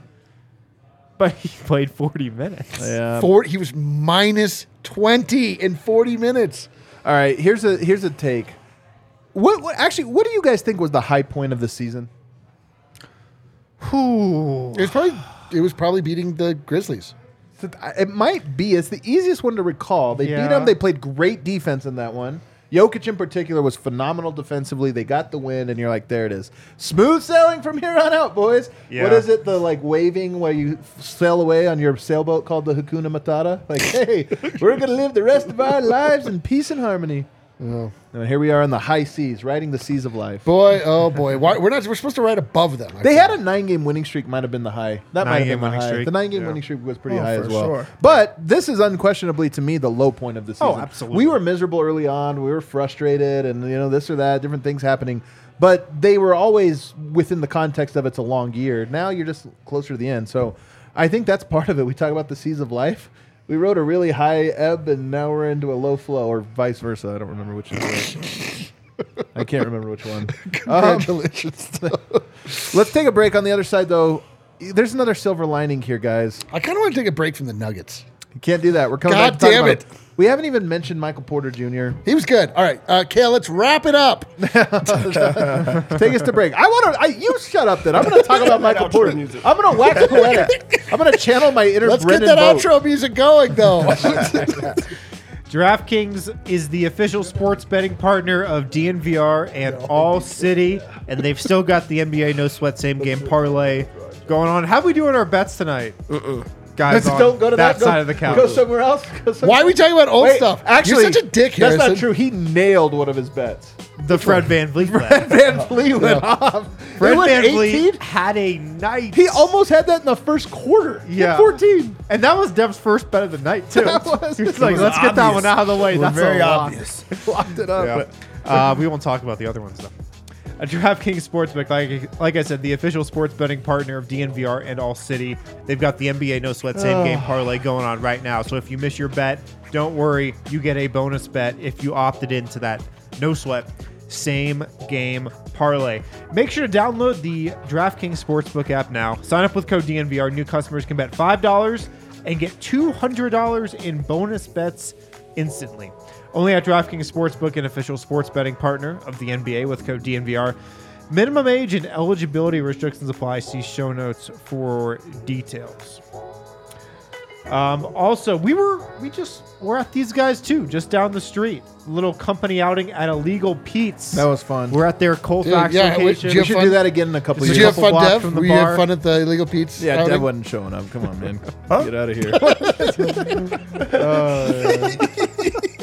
But he [laughs] played 40 minutes. yeah. Four. He was minus twenty in forty minutes. All right, here's a here's a take. What, what actually? What do you guys think was the high point of the season? Ooh. It was probably. It was probably beating the Grizzlies. It might be. It's the easiest one to recall. They beat them. They played great defense in that one. Jokic in particular was phenomenal defensively. They got the win, and you're like, there it is. Smooth sailing from [laughs] here on out, boys. Yeah. What is it? The like waving where you sail away on your sailboat called the Hakuna Matata? Like, [laughs] hey, we're gonna live the rest of our lives in peace and harmony. And here we are in the high seas, riding the seas of life. Boy, oh boy, Why, we're not. We're supposed to ride above them. I They think. had a nine-game winning streak. Might have been the high. That might have Nine-game been the winning high. streak. The nine-game Yeah. winning streak was pretty Oh, high for as well. sure. But this is unquestionably to me the low point of the oh, season. Oh, absolutely. We were miserable early on. We were frustrated, and you know this or that, different things happening. But they were always within the context of it's a long year. Now you're just closer to the end. So I think that's part of it. We talk about the seas of life. We rode a really high ebb, and now we're into a low flow, or vice versa. I don't remember which is which. I can't remember which one. Um, [laughs] Congratulations. [laughs] Let's take a break on the other side, though. There's another silver lining here, guys. I kind of want to take a break from the Nuggets. You can't do that. We're coming God back to damn about- it. We haven't even mentioned Michael Porter Jr. He was good. All right, uh, Kale, let's wrap it up. [laughs] Take us to break. I want to. I, you shut up. Then I'm going to talk about [laughs] Michael outro Porter. music. I'm going to wax [laughs] poetic. I'm going to channel my inner Let's Brendan get that Vogt. outro music going, though. DraftKings is the official sports betting partner of DNVR and All City, and they've still got the NBA No Sweat Same Game Parlay going on. How are we doing our bets tonight? Guys, Let's on don't go to that, that go- side of the couch. Go somewhere else. Go somewhere Why are we talking about old Wait, stuff? Actually, You're such a dick, That's Harrison. not true. He nailed one of his bets. the Fred VanVleet bet. Van Vliet went off. Fred It Van 18. Vliet had a night. He almost had that in the first quarter. Yeah. 14. and that was Dev's first bet of the night too. That was- he was like, was "Let's get that one out of the way." It was That's very a obvious. Locked it up. Uh, we won't talk about the other ones though. A DraftKings Sportsbook, like, like I said, the official sports betting partner of DNVR and All City. They've got the NBA No Sweat Same Game Parlay going on right now. So if you miss your bet, don't worry. You get a bonus bet if you opted into that No Sweat Same Game Parlay. Make sure to download the DraftKings Sportsbook app now. Sign up with code DNVR. New customers can bet $5 and get $200 in bonus bets instantly. Only at DraftKings Sportsbook, an official sports betting partner of the NBA with code DNVR. Minimum age and eligibility restrictions apply. See show notes for details. Um, also, we were we just we're at these guys too, just down the street. Little company outing at Illegal Pete's. That was fun. We're at their Colfax yeah, wait, location. did we you should fun? do that again in a couple Did years. you have couple fun, blocks Dev? from the Were you bar. have fun at the illegal Pete's? yeah, outing? Dev wasn't showing up. Come on, man. Huh? Get out of here. [laughs] [laughs]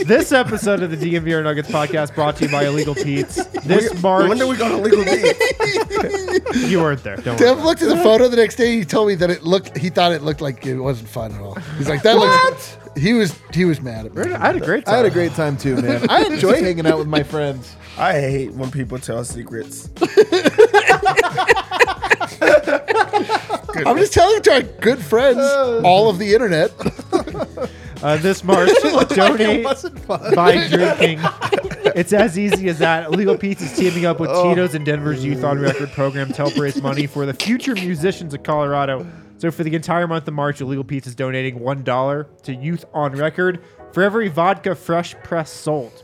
This episode of the DNVR Nuggets podcast brought to you by Illegal Pete's. This March, When did we go to legal beat? [laughs] you weren't there. Don't Dev worry. looked at the photo the next day. He told me that it looked. He thought it looked like it wasn't fun at all. He's like, "That looks." He was he was mad at me. I had a great time. I had a great time too, man. [laughs] I enjoy hanging out with my friends. I hate when people tell secrets. [laughs] I'm just telling it to our good friends, all of the internet. Uh, this March, [laughs] donate by drinking. It's as easy as that. Illegal Pete's is teaming up with Tito's and Denver's Youth on Record program to help raise money for the future musicians of Colorado. So for the entire month of March, Illegal Pete's is donating one dollar to Youth on Record for every vodka fresh press sold.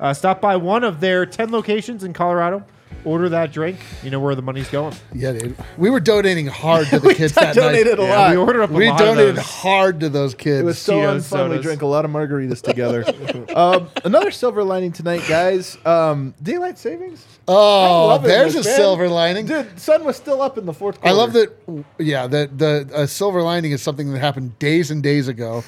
Uh, stop by one of their ten locations in Colorado. Order that drink. You know where the money's going. Yeah, dude. We were donating hard to the [laughs] kids that donated night. a Yeah, lot. we ordered up a We lot of donated those. hard to those kids. It was so Tito's unfun. We sodas. drank a lot of margaritas together. [laughs] um, another silver lining tonight, guys. Um, daylight savings. I oh, love it, there's a man. silver lining. Dude, sun was still up in the fourth quarter. I love that. Yeah, the the uh, silver lining is something that happened days and days ago.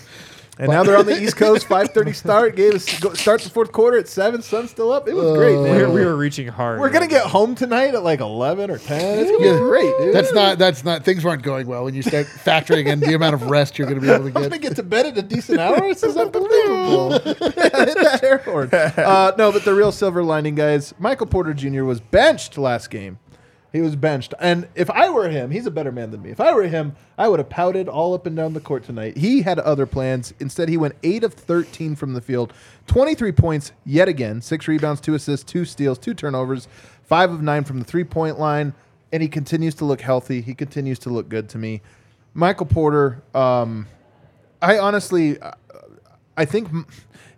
And now they're on the East Coast. [laughs] Five thirty start. Gave us go, start the fourth quarter at seven. Sun's still up. It was great, We man. were, we were reaching hard. We're gonna get home tonight at like eleven or ten. It's gonna be great, dude. That's not. That's not. Things weren't going well when you start factoring in the amount of rest you're going to be able to get. [laughs] I'm gonna get. get to bed at a decent hour. This is unbelievable. [laughs] Hit that air horn. Uh, no, but the real silver lining, guys. Michael Porter Jr. was benched last game. He was benched, and if I were him, he's a better man than me. If I were him, I would have pouted all up and down the court tonight. He had other plans. Instead, he went eight of thirteen from the field, twenty-three points yet again, six rebounds, two assists, two steals, two turnovers, five of nine from the three-point line, and he continues to look healthy. He continues to look good to me. Michael Porter. Um, I honestly, I think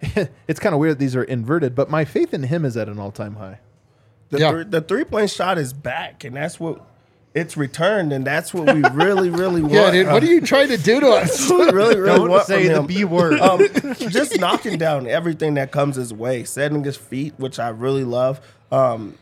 [laughs] it's kind of weird these are inverted, but my faith in him is at an all-time high. The, Yeah. three, the three point shot is back, and that's what it's returned, and that's what we really, really [laughs] want. Yeah, dude. What are you trying to do to [laughs] us? really, really Don't want say the. B word. [laughs] um, just knocking down everything that comes his way, setting his feet, which I really love. Um,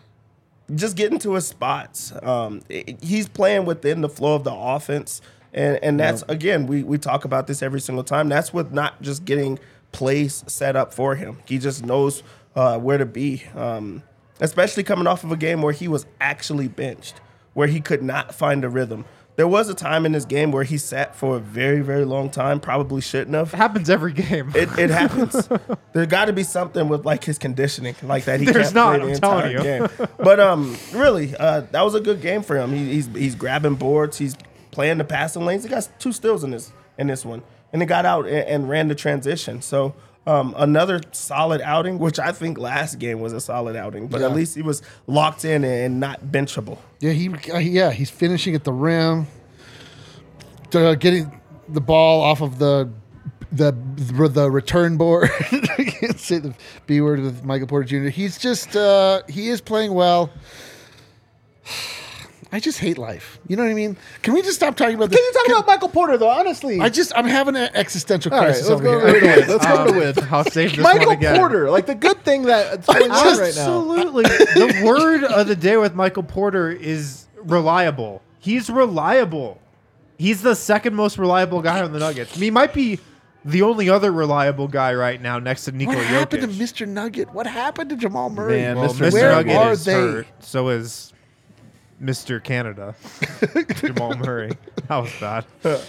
just getting to his spots. Um, i- he's playing within the flow of the offense, and and that's again we we talk about this every single time. That's with not just getting plays set up for him. He just knows uh, where to be. Um, especially coming off of a game where he was actually benched, where he could not find a rhythm. There was a time in this game where he sat for a very, very long time. Probably shouldn't have. It happens every game. It, it [laughs] happens. there got to be something with like his conditioning, like that. He There's can't not, play the I'm telling entire you. game. But um, really, uh, that was a good game for him. He, he's he's grabbing boards. He's playing the passing lanes. He got two steals in this in this one, and he got out and, and ran the transition. So. Um, another solid outing, which I think last game was a solid outing, but at least he was locked in and not benchable. Yeah, he. uh, Yeah, he's finishing at the rim, uh, getting the ball off of the the the return board. I [laughs] can't say the B word with Michael Porter Jr. He's just uh, he is playing well. I just hate life. You know what I mean? Can we just stop talking about this? Can you talk about Michael Porter though? Honestly, I just I'm having an existential all right, crisis let's over go here. right [laughs] away. Let's go um, to win. I'll save this Michael one again. Porter, like the good thing that's [laughs] going on right now. Absolutely. the word of the day with Michael Porter is reliable. He's reliable. He's the second most reliable guy on the Nuggets. I mean, he might be the only other reliable guy right now next to Nikola What happened to Mr. Nugget? What happened to Jamal Murray? Man, well, Mr. Mr. Where Nugget are is they? hurt. So is Mr. Canada, [laughs] Jamal Murray. That was bad. [laughs]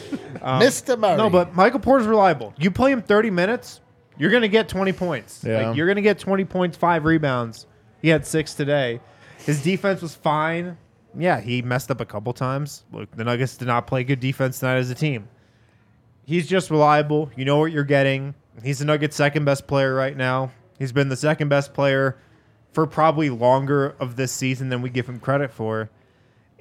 Um, Mr. Murray. No, but Michael Porter's reliable. You play him 30 minutes, you're going to get 20 points. Yeah. Like, you're going to get 20 points, five rebounds. He had six today. His defense was fine. Yeah, he messed up a couple times. Look, the Nuggets did not play good defense tonight as a team. He's just reliable. You know what you're getting. He's the Nuggets' second best player right now. He's been the second best player for probably longer of this season than we give him credit for.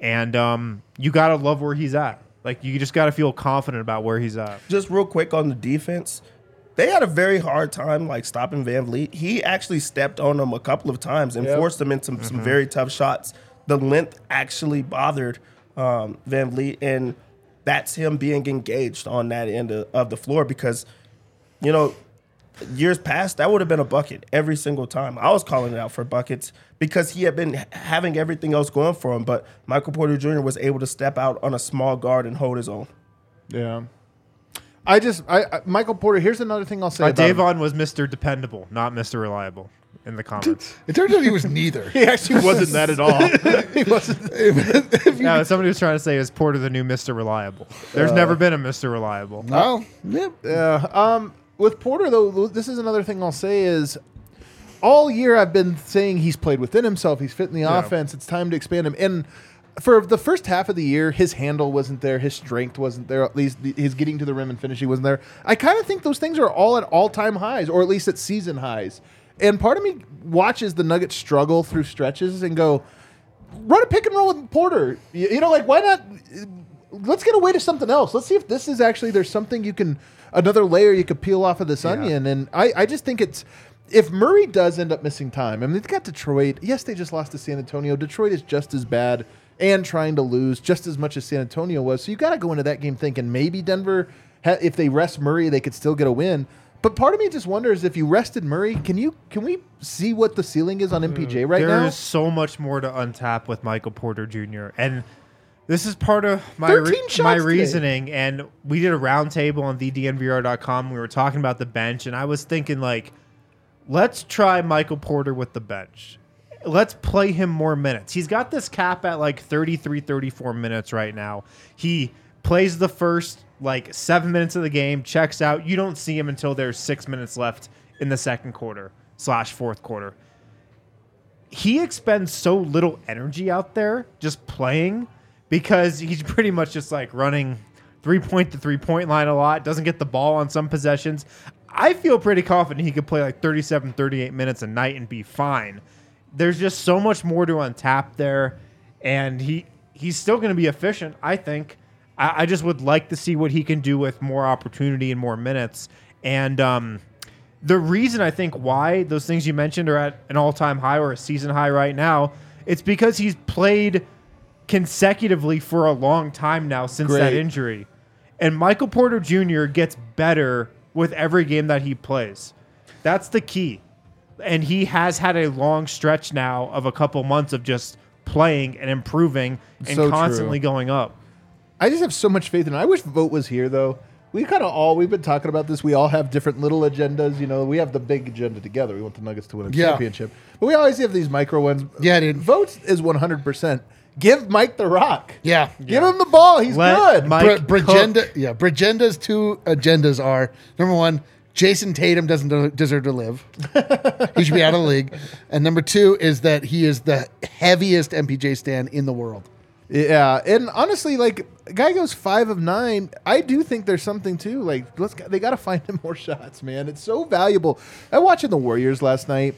And um, you got to love where he's at. Like, you just got to feel confident about where he's at. just real quick on the defense, they had a very hard time like stopping VanVleet. He actually stepped on them a couple of times and forced them into some very tough shots. the length actually bothered um, VanVleet, and that's him being engaged on that end of, of the floor because, you know, years past that would have been a bucket every single time. I was calling it out for buckets because he had been having everything else going for him, but Michael Porter Jr. was able to step out on a small guard and hold his own. Yeah. I just, I, I Michael Porter. Here's another thing I'll say. Uh, about him. Davon was Mr. Dependable, not Mr. Reliable in the comments. It turns out he was neither. [laughs] He actually wasn't that at all. [laughs] he wasn't. [laughs] yeah, somebody was trying to say is Porter the new Mr. Reliable. There's Uh, never been a Mr. Reliable. No, yeah. Yeah. Um, with Porter though, this is another thing I'll say is all year I've been saying he's played within himself. He's fit in the Yeah. offense. It's time to expand him. And for the first half of the year, his handle wasn't there. His strength wasn't there. At least his getting to the rim and finishing wasn't there. I kind of think those things are all at all time highs, or at least at season highs. And part of me watches the Nuggets struggle through stretches and go, run a pick and roll with Porter. You, you know, like why not? Let's get away to something else. Let's see if this is actually there's something you can another layer you could peel off of this onion. And I, I just think it's if Murray does end up missing time. I mean, they've got Detroit. Yes, they just lost to San Antonio. Detroit is just as bad and trying to lose just as much as San Antonio was. So you got to go into that game thinking maybe Denver, if they rest Murray, they could still get a win. But part of me just wonders if you rested Murray, can you can we see what the ceiling is on MPJ mm, right There now? is so much more to untap with Michael Porter Jr. And this is part of my re- my today. reasoning. And we did a roundtable on thednvr.com. We were talking about the bench, and I was thinking like, let's try Michael Porter with the bench. Let's play him more minutes. He's got this cap at like 33, 34 minutes right now. He plays the first like seven minutes of the game, checks out. You don't see him until there's six minutes left in the second quarter slash fourth quarter he expends so little energy out there just playing because he's pretty much just like running three point to three point line a lot, doesn't get the ball on some possessions. I feel pretty confident he could play like 37, 38 minutes a night and be fine. There's just so much more to untap there, and he he's still going to be efficient, I think. I, I just would like to see what he can do with more opportunity and more minutes. And um, the reason I think why those things you mentioned are at an all-time high or a season high right now, it's because he's played consecutively for a long time now since that injury. And Michael Porter Jr. gets better with every game that he plays. That's the key. And he has had a long stretch now of a couple months of just playing and improving and So constantly true. going up. I just have so much faith in it. I wish Vogt was here though. We kind of all we've been talking about this. We all have different little agendas. You know, we have the big agenda together. We want the Nuggets to win a Yeah. championship, but we always have these micro ones. Yeah, dude. Vogt's is one hundred percent. Give Mike the rock. Yeah. Give him the ball. He's Let good. Mike Br- cook. Yeah, Bragenda's two agendas are number one, Jayson Tatum doesn't deserve to live. he should be out of the league. And number two is that he is the heaviest MPJ stand in the world. Yeah, and honestly, like guy goes five of nine. I do think there's something too. Like let's they got to find [laughs] him more shots, man. It's so valuable. I watching the Warriors last night,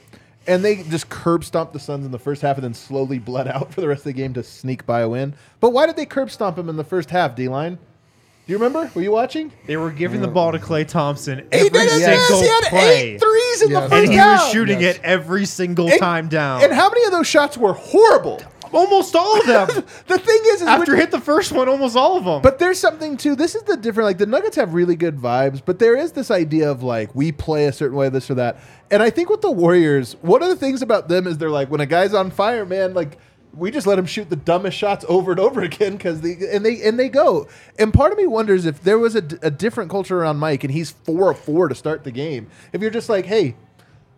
and they just curb stomped the Suns in the first half, and then slowly [laughs] bled out for the rest of the game to sneak by a win. But why did they curb stomp him in the first half? D line, do you remember? Were you watching? They were giving the ball to Klay Thompson He every did it, yes. single He had play. eight threes in Yeah. the And first and he was shooting Yes. it every single And- time down. And how many of those shots were horrible? Almost all of them. [laughs] The thing is, is After when- hit the first one, almost all of them. But there's something too. This is the different. Like the Nuggets have really good vibes, but there is this idea of like we play a certain way, this or that. And I think with the Warriors, one of the things about them is they're like when a guy's on fire, man, like we just let him shoot the dumbest shots over and over [laughs] again because they and they and they go. And part of me wonders if there was a different culture around Mike, and he's four of four to start the game. If you're just like, hey.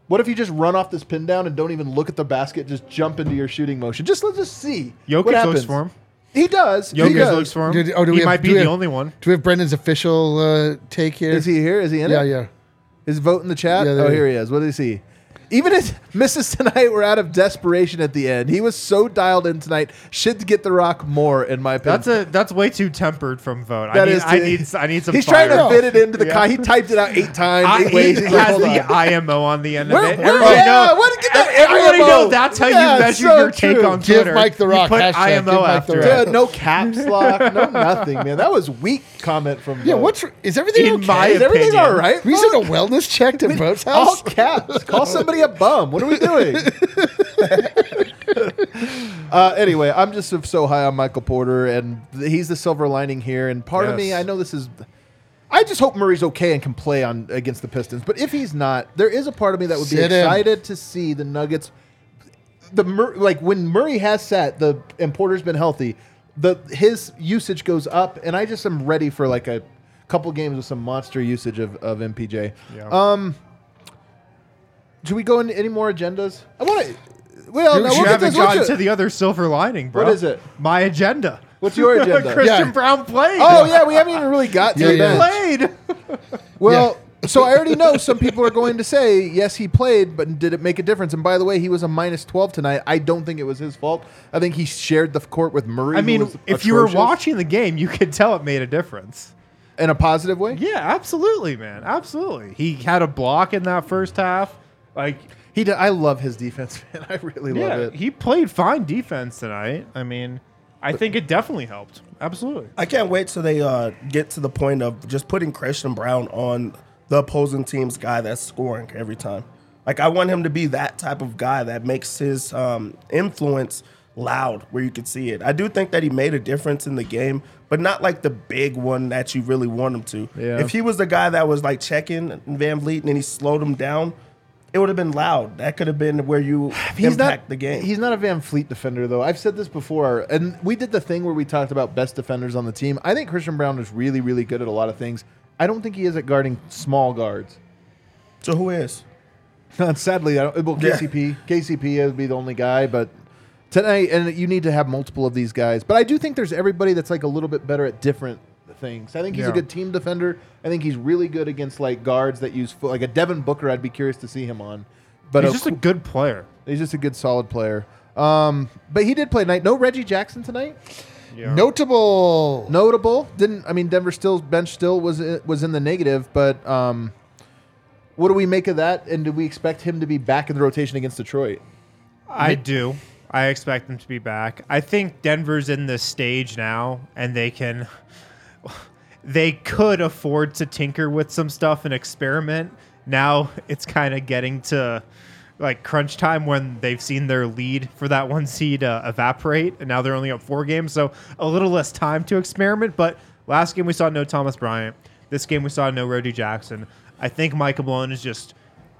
What if you just run off this pin down and don't even look at the basket, just jump into your shooting motion? Just let's just see. Jokic what looks happens. for him. He does. he does. looks for him. Do- oh, do he we have- might be we the have- only one. Do we have Brendan's official uh, take here? Is he here? Is he in yeah, it? yeah. Yeah. His vote in the chat? Yeah, oh, here he is. What did he see? Even his misses tonight were out of desperation at the end. He was so dialed in tonight. Should get the rock more, in my opinion. That's a that's way too tempered from Vogt. That I need, is I need I need some. He's fire. trying to fit it into the Yeah. con- He typed it out eight times, I, eight ways. he He's has hold the. IMO on the end of Where- it. where- Everybody yeah, know, what- get that everybody IMO. know that's how Yeah, you measure so your take true. on Give Mike the Rock You put hashtag, give IMO Mike the after Rock. it. Dude, no caps lock, no [laughs] nothing, man. That was weak comment from. Yeah, Vogt. what's is everything In okay? my Is everything all right? we Vogt? sent a wellness check to [laughs] Vogt's house. all caps. Call somebody a bum. What are we doing? [laughs] Uh, anyway, I'm just so high on Michael Porter, and he's the silver lining here. And part of me, Yes. I know this is. I just hope Murray's okay and can play on against the Pistons. But if he's not, there is a part of me that would be Sit him. excited to see the Nuggets. The Mur- like when Murray has sat, the and Porter's been healthy, the his usage goes up, and I just am ready for like a couple games with some monster usage of, of MPJ. Yeah. Um, should we go into any more agendas? I want to. Well, You- no, you we'll get haven't this- we'll gotten ju- to the other silver lining, bro. What is it? My agenda. What's your [laughs] agenda? Christian Yeah. Braun played. Oh yeah, we haven't even really got to Yeah, the yeah. bench. played. [laughs] Well, so I already know some people are going to say yes, he played, but did it make a difference? And by the way, he was a minus twelve tonight. I don't think it was his fault. I think he shared the court with Murray. I who mean, was if you were atrocious, watching the game, you could tell it made a difference. in a positive way, Yeah, absolutely, man. Absolutely. He had a block in that first half. Like, he did. I love his defense, [laughs] man. I really yeah, love it. he played fine defense tonight. I mean, I think it definitely helped. Absolutely. I can't wait till they uh, get to the point of just putting Christian Braun on the opposing team's guy that's scoring every time. Like I want him to be that type of guy that makes his um, influence loud, where you can see it. I do think that he made a difference in the game, but not like the big one that you really want him to. Yeah. If he was the guy that was like checking VanVleet and then he slowed him down, it would have been loud. That could have been where you [sighs] He's impact not the game. He's not a VanVleet defender, though. I've said this before, and we did the thing where we talked about best defenders on the team. I think Christian Braun is really, really good at a lot of things. I don't think he is at guarding small guards. so who is? [laughs] Sadly, I don't, well, Yeah. KCP, KCP would be the only guy, but tonight, and you need to have multiple of these guys. But I do think there's everybody that's like a little bit better at different things. I think he's a good team defender. I think he's really good against like guards that use foot, like a Devin Booker. I'd be curious to see him on. But He's a- just a good player. he's just a good, solid player. Um, but he did play tonight. No Reggie Jackson tonight. Yeah. Notable. Notable. Didn't I mean Denver still bench still was was in the negative, but um, what do we make of that? And do we expect him to be back in the rotation against Detroit? I do. I expect them to be back. I think Denver's in this stage now, and they can. They could afford to tinker with some stuff and experiment. Now [laughs] it's kind of getting to like crunch time when they've seen their lead for that one seed uh, evaporate, and now they're only up four games, so a little less time to experiment. But last game we saw no Thomas Bryant. This game we saw no Reggie Jackson. I think Michael Malone is just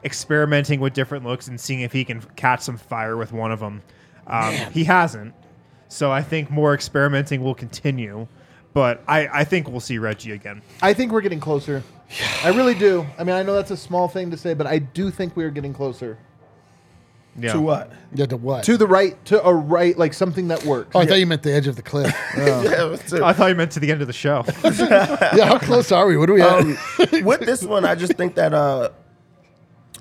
experimenting with different looks and seeing if he can catch some fire with one of them. Um, he hasn't, so I think more experimenting will continue. But I, I think we'll see Reggie again. I think we're getting closer. I really do. I mean, I know that's a small thing to say, but I do think we are getting closer Yeah. To what? Yeah, to what? to the right, to a right, like something that works. oh, I thought you meant the edge of the cliff. [laughs] Yeah, to- I thought you meant to the end of the show. [laughs] yeah, how close are we? What do we Um, have? with this [laughs] one, I just think that uh,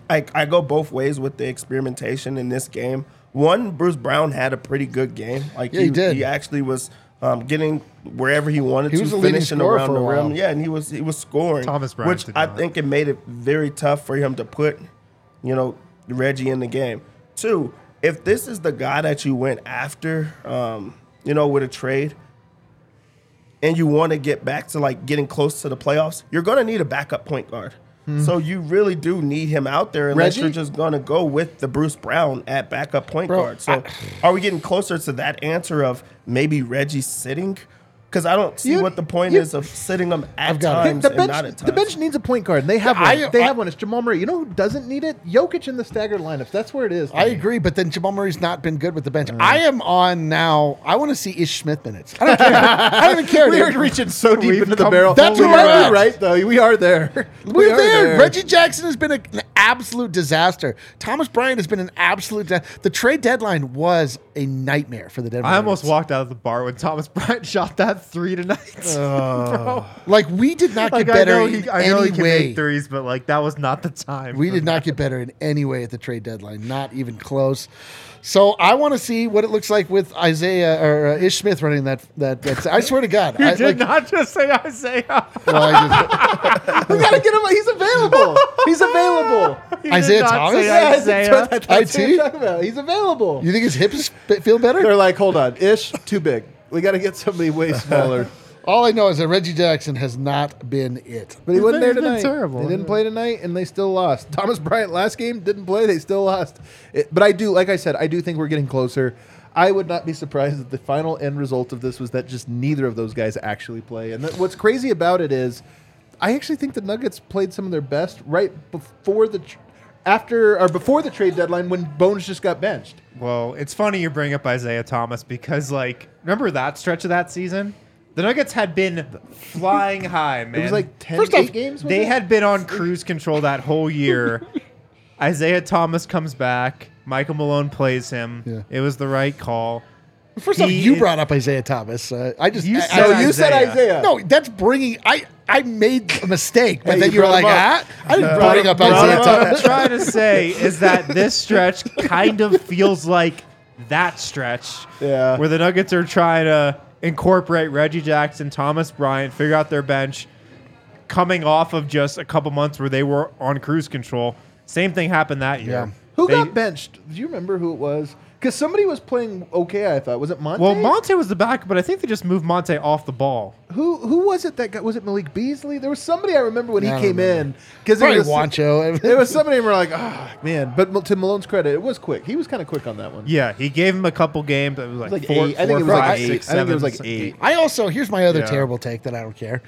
I I go both ways with the experimentation in this game. One, Bruce Brown had a pretty good game. Like Yeah, he did. He actually was um, getting wherever he wanted He to, was finishing around the rim. Yeah, and he was he was scoring. Thomas Bryant which I think it made it very tough for him to put, you know, Reggie in the game. Two, if this is the guy that you went after, um, you know, with a trade and you want to get back to like getting close to the playoffs, you're going to need a backup point guard. Mm-hmm. So you really do need him out there unless Reggie? you're just going to go with the Bruce Brown at backup point Bro, guard. So are we getting closer to that answer of maybe Reggie sitting? Because I don't see You- what the point you- is of sitting him at got it. times the and bench, not at times. the bench needs a point guard. And they have one. I- they I- have one. It's Jamal Murray. You know who doesn't need it? Jokic in the staggered lineups. That's where it is. I agree, but then Jamal Murray's not been good with the bench. I am on now. I want to see Ish Smith minutes. I don't care. I don't even [laughs] care. we dude. are reaching so deep We've into the barrel. That's where we're at. right though. We are there. [laughs] We We're are there. Reggie Jackson has been a- an absolute disaster. Thomas Bryant has been an absolute. di- the trade deadline was a nightmare for the Denver. I almost Nuggets. walked out of the bar when Thomas [laughs] Bryant shot that three tonight. [laughs] Bro. Like we did not get Like I better know, in he, I know he any can way. make threes, but like that was not the time. We did not [laughs] get better in any way at the trade deadline, not even close. So I want to see what it looks like with Isaiah or uh, Ish Smith running that. That, that I swear to God, [laughs] You I, did like, not just say Isaiah. well, I just- We gotta get him. He's available. He's available. You Isaiah not Thomas? say Yeah, that's Isaiah. what, that's what IT? I'm talking about. He's available. you think his hips f- feel better? They're like, hold on, ish, too big. We got to get somebody way [laughs] smaller. All I know is that Reggie Jackson has not been it. But he wasn't there He's been tonight. terrible. They didn't play tonight, and they still lost. [laughs] Thomas Bryant last game didn't play. They still lost. It, but I do, like I said, I do think we're getting closer. I would not be surprised if the final end result of this was that just neither of those guys actually play. And that, what's crazy about it is, I actually think the Nuggets played some of their best right before the, tr- after or before the trade deadline when Bones just got benched. Well, it's funny you bring up Isaiah Thomas because, like, remember that stretch of that season? The Nuggets had been flying [laughs] high, man. It was like 10 First eight off, games. they it? had been on cruise control that whole year. [laughs] Isaiah Thomas comes back. Michael Malone plays him. Yeah. It was the right call. First off, He you brought up Isaiah Thomas. Uh, I just You I- said No, I- you said Isaiah. Isaiah. no. That's bringing. I I made a mistake, but Hey, then you you were like, ah. I didn't Brought bring up brought Isaiah him What I'm trying to say is that this stretch kind of feels like that stretch Yeah. where the Nuggets are trying to incorporate Reggie Jackson, Thomas Bryant, figure out their bench, coming off of just a couple months where they were on cruise control. Same thing happened that year. Yeah. Who They- got benched? Do you remember who it was? Because somebody was playing okay. I thought was it Monte. Well, Monte was the back, but I think they just moved Monte off the ball. who who was it that got? Was it Malik Beasley? There was somebody I remember when I he don't came remember. in because Probably it was Juancho. [laughs] It was somebody and we're like, ah, man. But to Malone's credit, it was quick. He was kind of quick on that one. Yeah, he gave him a couple games. It was like, like four, eight. I think four, it was like five, eight. six, I think it was seven, like eight. I also here's my other Yeah. terrible take that I don't care.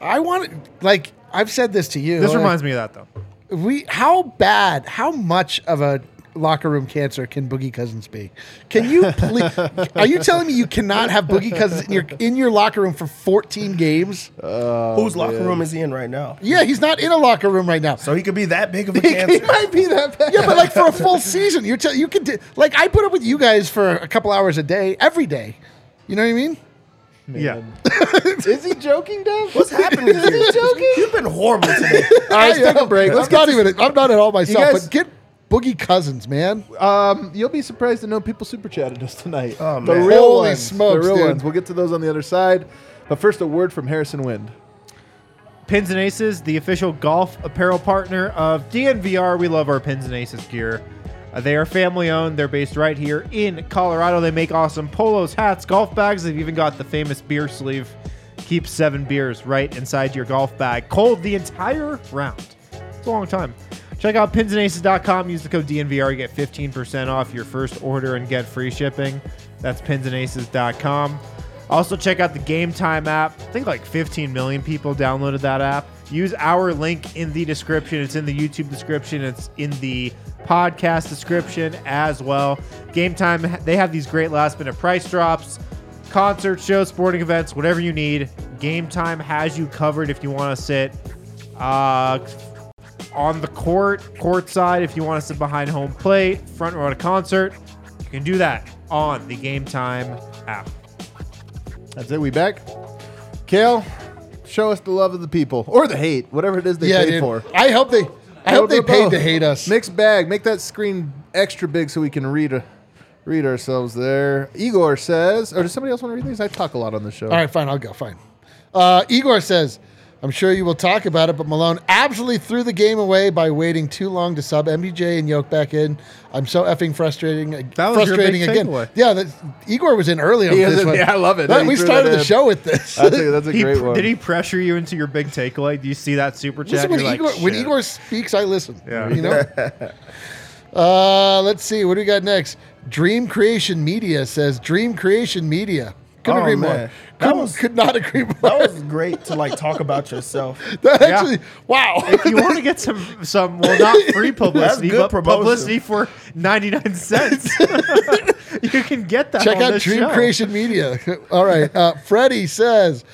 I want like I've said this to you. This like, reminds me of that though. we how bad how much of a locker room cancer can Boogie Cousins be? Can you please? [laughs] are you telling me you cannot have Boogie Cousins in your in your locker room for 14 games? Uh, Whose locker room is he in right now? Yeah, he's not in a locker room right now. So he could be that big of a [laughs] he cancer. He might be that bad. Yeah, but like for a full season, you're tell you can do like I put up with you guys for a couple hours a day every day. You know what I mean? Yeah. [laughs] is he joking, Dev? What's happening Is he joking? You've been horrible today. All right, let's take a break. Let's I'm not this- even. I'm not at all myself. guys- but get Boogie Cousins, man. Um, you'll be surprised to know people super chatted us tonight. Oh, the man. real Holy ones, smokes, the real dude. ones. We'll get to those on the other side. But first, a word from Harrison Wind. Pins and Aces, the official golf apparel partner of DNVR. We love our Pins and Aces gear. Uh, they are family owned. They're based right here in Colorado. They make awesome polos, hats, golf bags. They've even got the famous beer sleeve. Keep seven beers right inside your golf bag, cold the entire round. It's a long time. Check out pinsandaces.com. Use the code DNVR. Get 15% off your first order and get free shipping. That's pinsandaces.com. Also, check out the Game Time app. I think like 15 million people downloaded that app. Use our link in the description. It's in the YouTube description. It's in the podcast description as well. Game Time, they have these great last minute price drops, concerts, shows, sporting events, whatever you need. Game Time has you covered if you want to sit uh, on the court, court side, if you want to sit behind home plate, front row at a concert. You can do that on the Game Time app. That's it. We back. Kale, show us the love of the people or the hate, whatever it is they yeah, paid dude. for. I hope they. I hope they Little paid both. to hate us. Mixed bag. Make that screen extra big so we can read uh, read ourselves there. Igor says, or does somebody else want to read these? I talk a lot on the show. All right, fine. I'll go. Fine. Uh, Igor says, I'm sure you will talk about it, but Malone absolutely threw the game away by waiting too long to sub MPJ and Yoke back in. I'm so effing frustrating. That was your frustrating big again. takeaway. Yeah, that, Igor was in early on He this one. yeah, I love it. That- we started the in. show with this. That's a, that's a He, great one. did he pressure you into your big takeaway? Do you see that super chat? Listen, when You're like, Igor, when Igor speaks, I listen. Yeah. You know? [laughs] uh, let's see. What do we got next? Dream Creation Media says Dream Creation Media. Couldn't Oh, agree man. more. That Couldn't, was- could not agree more. That was great to like talk about yourself. [laughs] That actually, wow. if you want to get some some well not [laughs] free publicity but promotion. publicity for 99 cents [laughs] you can get that Check on out this Dream show. Creation Media. All right. Uh, Freddie says,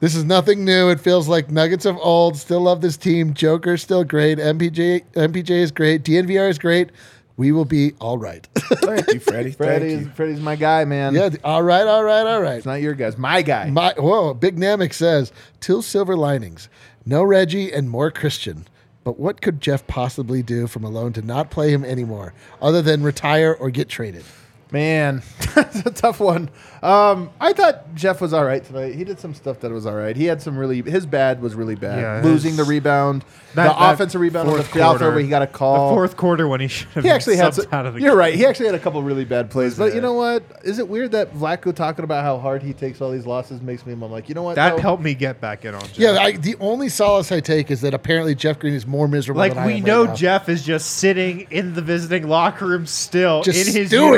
This is nothing new. It feels like Nuggets of old. Still love this team. Joker's still great. MPJ, MPJ is great. DNVR is great. We will be all right. [laughs] Thank you, Freddie. Thank Freddie's, you. Freddie's my guy, man. yeah. All right. All right. All right. It's not your guys. My guy. My, whoa. Big Namek says, Till silver linings. No Reggie and more Christian. But what could Jeff possibly do from alone to not play him anymore, other than retire or get traded? Man, [laughs] that's a tough one. Um, I thought Jeff was all right tonight. He did some stuff that was all right. He had some really his bad was really bad. Yeah, Losing his- the rebound, That- the that offensive rebound on the fourth foul quarter- where he got a the call. fourth quarter when he should have he actually had. Some, out of the you're game. right. He actually had a couple really bad plays. But you know what? Is it weird that Vlatko talking about how hard he takes all these losses makes me? I'm like, you know what? that though? helped me get back in on Jeff. Yeah, I, the only solace I take is that apparently Jeff Green is more miserable. like than I we am know right now. Jeff is just sitting in the visiting locker room still Just in his stewing.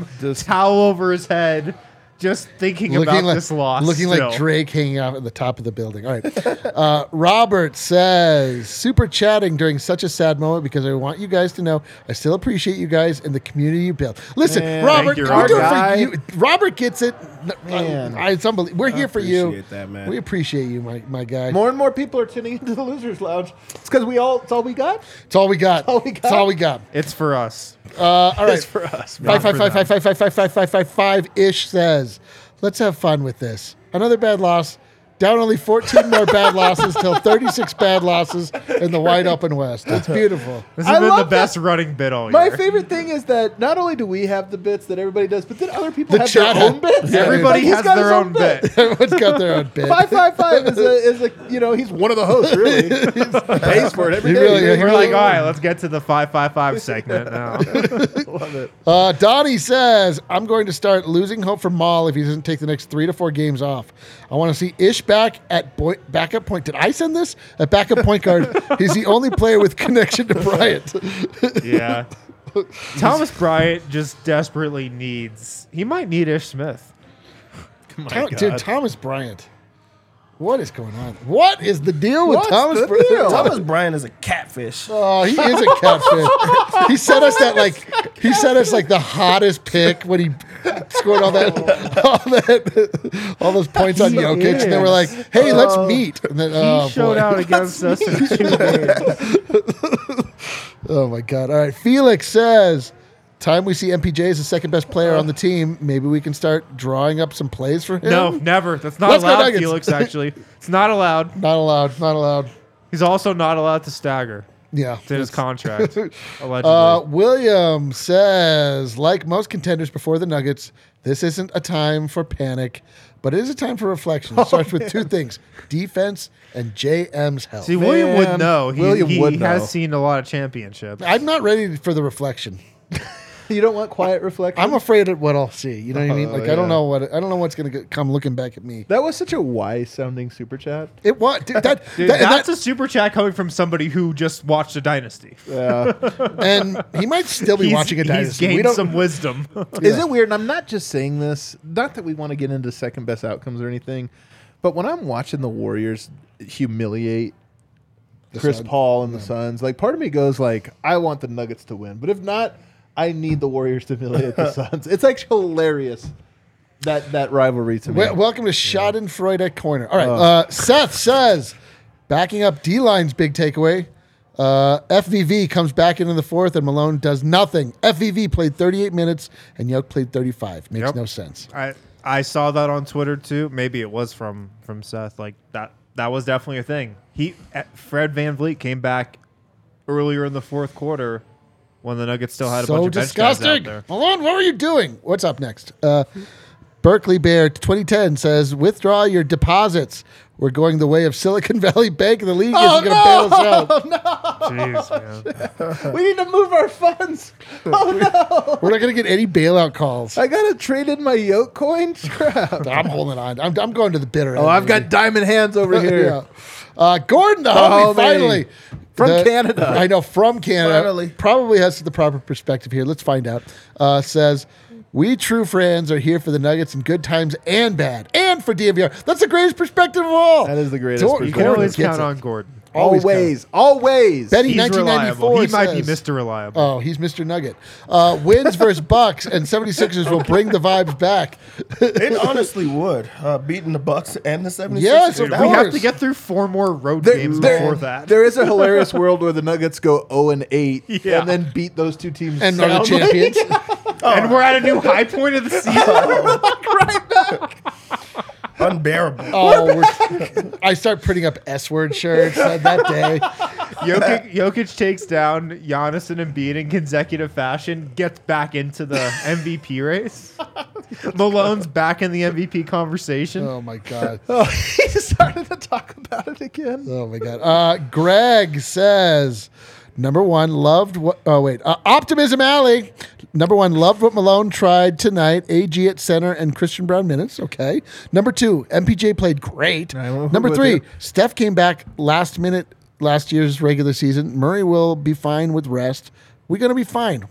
Uniform uniform, towel over his head, just thinking about like this loss. looking still. like Drake hanging out at the top of the building. All right. [laughs] Uh, Robert says, super chatting during such a sad moment because I want you guys to know I still appreciate you guys and the community you built. Listen, Man, Robert, you, Robert. do it for you. Robert gets it. Man. I, it's unbelievable. We're here for you. that, man. We appreciate you, my, my guy. More and more people are tuning into the Losers Lounge. It's because we all. It's all we got. It's all we got. all we got. It's all we got. it's for us. Uh, all [laughs] right. It's for us. Five, five, five, five, five, five, five, five, five, five, five ish says, let's have fun with this. Another bad loss. Down only 14 more bad losses till 36 bad losses in the wide open West. It's [laughs] beautiful. This I has been the love that- best running bit all year. My favorite thing is that not only do we have the bits that everybody does, but then other people The have chat their own [laughs] bits. Yeah, Everybody he's has got his their own bit. Everyone's got their own bit. Five five five is a is a you know he's one of the hosts really. [laughs] he pays for it every He day. really- he We're like, all right, let's get to the five five five segment now. Love it. Uh, Donnie says, I'm going to start losing hope for Maul if he doesn't take the next three to four games off. I want to see Ish back at boy- backup point. Did I send this? At backup point guard. [laughs] He's the only player with connection to Bryant. [laughs] yeah. Thomas Bryant just desperately needs. He might need Ish Smith. [laughs] Tom- dude, Thomas Bryant. What is going on? What is the deal with What's Thomas the deal? Thomas Bryant is a catfish. [laughs] Oh, he is a catfish. he sent us that like he sent us like the hottest pick when he scored all that all that all those points on He Jokic, and they were like, "Hey, let's oh. meet." And then, He oh, showed boy. out against us in two games. [laughs] Oh my god! All right, Felix says, "Time we see MPJ as the second best player on the team. Maybe we can start drawing up some plays for him." No, never. That's not Let's go allowed, Nuggets. Felix. [laughs] Actually, it's not allowed. not allowed. Not allowed. He's also not allowed to stagger. Yeah, It's in his contract, [laughs] allegedly. Uh, William says, like most contenders before the Nuggets, this isn't a time for panic, but it is a time for reflection. It starts with two things defense and JM's health. See, William would know. He, William he would know. has seen a lot of championships. I'm not ready for the reflection. [laughs] [laughs] You don't want quiet reflection. I'm afraid of what I'll see. You know what I mean? Oh, Like I don't know what I don't know what's going to come looking back at me. that was such a wise sounding super chat. It was dude, that, [laughs] Dude, that- that's that- a super chat coming from somebody who just watched a dynasty. Yeah. [laughs] and he might still be He's- watching a He's dynasty. gained We don't. some wisdom. Is it weird? And I'm not just saying this, not that we want to get into second best outcomes or anything, but when I'm watching the Warriors humiliate Chris Suns. Paul and the Suns, like part of me goes like, I want the Nuggets to win, but if not, I need the Warriors to [laughs] humiliate the Suns. It's actually hilarious that that rivalry to me. Wel- welcome to Schadenfreude at corner. All right, uh, Seth says, backing up D line's big takeaway. Uh, FVV comes back into the fourth, and Malone does nothing. FVV played 38 minutes, and Yoke played 35. Makes Yep. no sense. I I saw that on Twitter too. Maybe it was from from Seth. Like that that was definitely a thing. He eh, Fred VanVleet came back earlier in the fourth quarter when the Nuggets still had a so bunch of bench guys out disgusting. there. Malone, what were you doing? What's up next? Uh, Berkeley Bear 2010 says, withdraw your deposits. We're going the way of Silicon [laughs] Valley Bank. The league Oh, isn't going to bail us out. [laughs] Jeez, man. [laughs] we need to move our funds. Oh no! We're not going to get any bailout calls. I gotta trade in my yoke coin. Crap. I'm holding on. I'm, I'm going to the bitter end. Oh, I've man. got diamond hands over here. yeah. Uh, Gordon, the homie, homie. finally. From The- Canada. I know, from Canada. Finally. Probably has the proper perspective here. Let's find out. Uh, says, we true friends are here for the Nuggets in good times and bad, and for DNVR. That's the greatest perspective of all. That is the greatest Gordon You perspective. can always count it. on Gordon. Always Always, always. Betty He's 1994 reliable. He might be Mr. Reliable. Oh, he's Mr. Nugget. Uh, wins versus Bucks and 76ers will bring the vibes back. It honestly would. Uh, beating the Bucks and the 76ers. Yes, of Dude, we have course. to get through four more road There- games there- before that. There is a hilarious world where the Nuggets go 0 and 8 [laughs] Yeah. and then beat those two teams And are the soundly. champions. [laughs] and we're at a new high point of the [laughs] season. Unbearable. Oh, we're, I start printing up S word shirts uh, that day. Jokic, Jokic takes down Giannis and Embiid in consecutive fashion, gets back into the MVP race. Malone's back in the MVP conversation. Oh my god. [laughs] Oh, he started to talk about it again. Oh my god. Uh, Greg says, number one, loved what? Oh wait, uh, Optimism Alley. Number one, loved what Malone tried tonight. AG at center and Christian Braun minutes. Okay. Number two, MPJ played great. Number three, you. Steph came back last minute last year's regular season. Murray will be fine with rest. We're gonna be fine.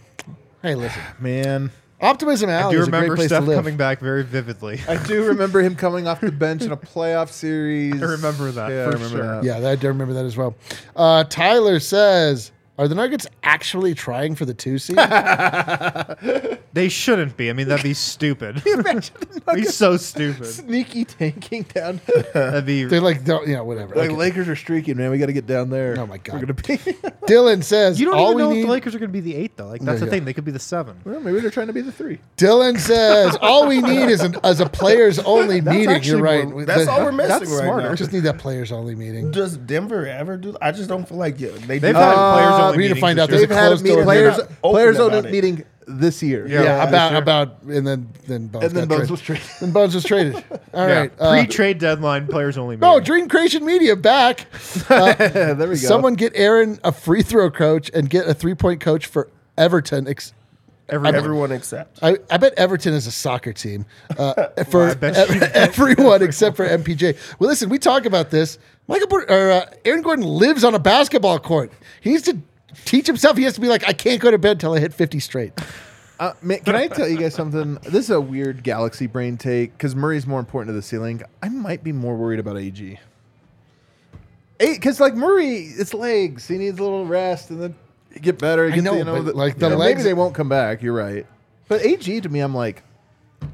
Hey, listen. [sighs] Man, Optimism I do is a great remember place Steph coming back very vividly. I do [laughs] remember him coming off the bench in a playoff series. I remember that, Yeah, for I remember sure. that. Yeah, I do remember that as well. Uh, Tyler says, "Are the Nuggets actually trying for the two seed?" [laughs] They shouldn't be. I mean, that'd be stupid. [laughs] [laughs] be so stupid. Sneaky tanking down. That'd be. They're like, don't, you know, whatever. like Okay. Lakers are streaking, man. We got to get down there. Oh my God. We're gonna be. Dylan says, You don't all even know we if need. the Lakers are going to be the eight, though. Like that's Yeah, the yeah. thing; they could be the seven. well, maybe they're trying to be the three. Dylan says, all we need is, an, is a players only meeting. You're right. more- That's The- all we're missing that's right smarter. now. Just need that players only meeting. Does Denver ever do? I just don't feel like yeah, they They've do. had Uh, players only. we need to find out there's They've a had a closed meeting. door Players, They're not open players about only it. meeting this year. Yeah. Yeah, about sure. about and then then Bones And then got Bones traded. was traded. [laughs] Then Bones was traded. [laughs] All Yeah. right. uh, Pre-trade deadline, players only. no, meeting. Dream Creation Media back. [laughs] there we go. Someone get Aaron a free throw coach and get a three point coach for Everton. Ex- Every, Everyone except. I, I bet Everton is a soccer team uh, for I bet ev- everyone except for MPJ. Well, listen, we talk about this. Michael Por- or uh, Aaron Gordon lives on a basketball court. He needs to teach himself. He has to be like, I can't go to bed till I hit fifty straight. Uh, man, can I tell you guys something? This is a weird galaxy brain take because Murray's more important to the ceiling. I might be more worried about AG. Because like Murray, it's legs. He needs a little rest and then get better. Get know, the, you know, the- like, the you know, legs- Maybe they won't come back. You're right. But AG to me, I'm like,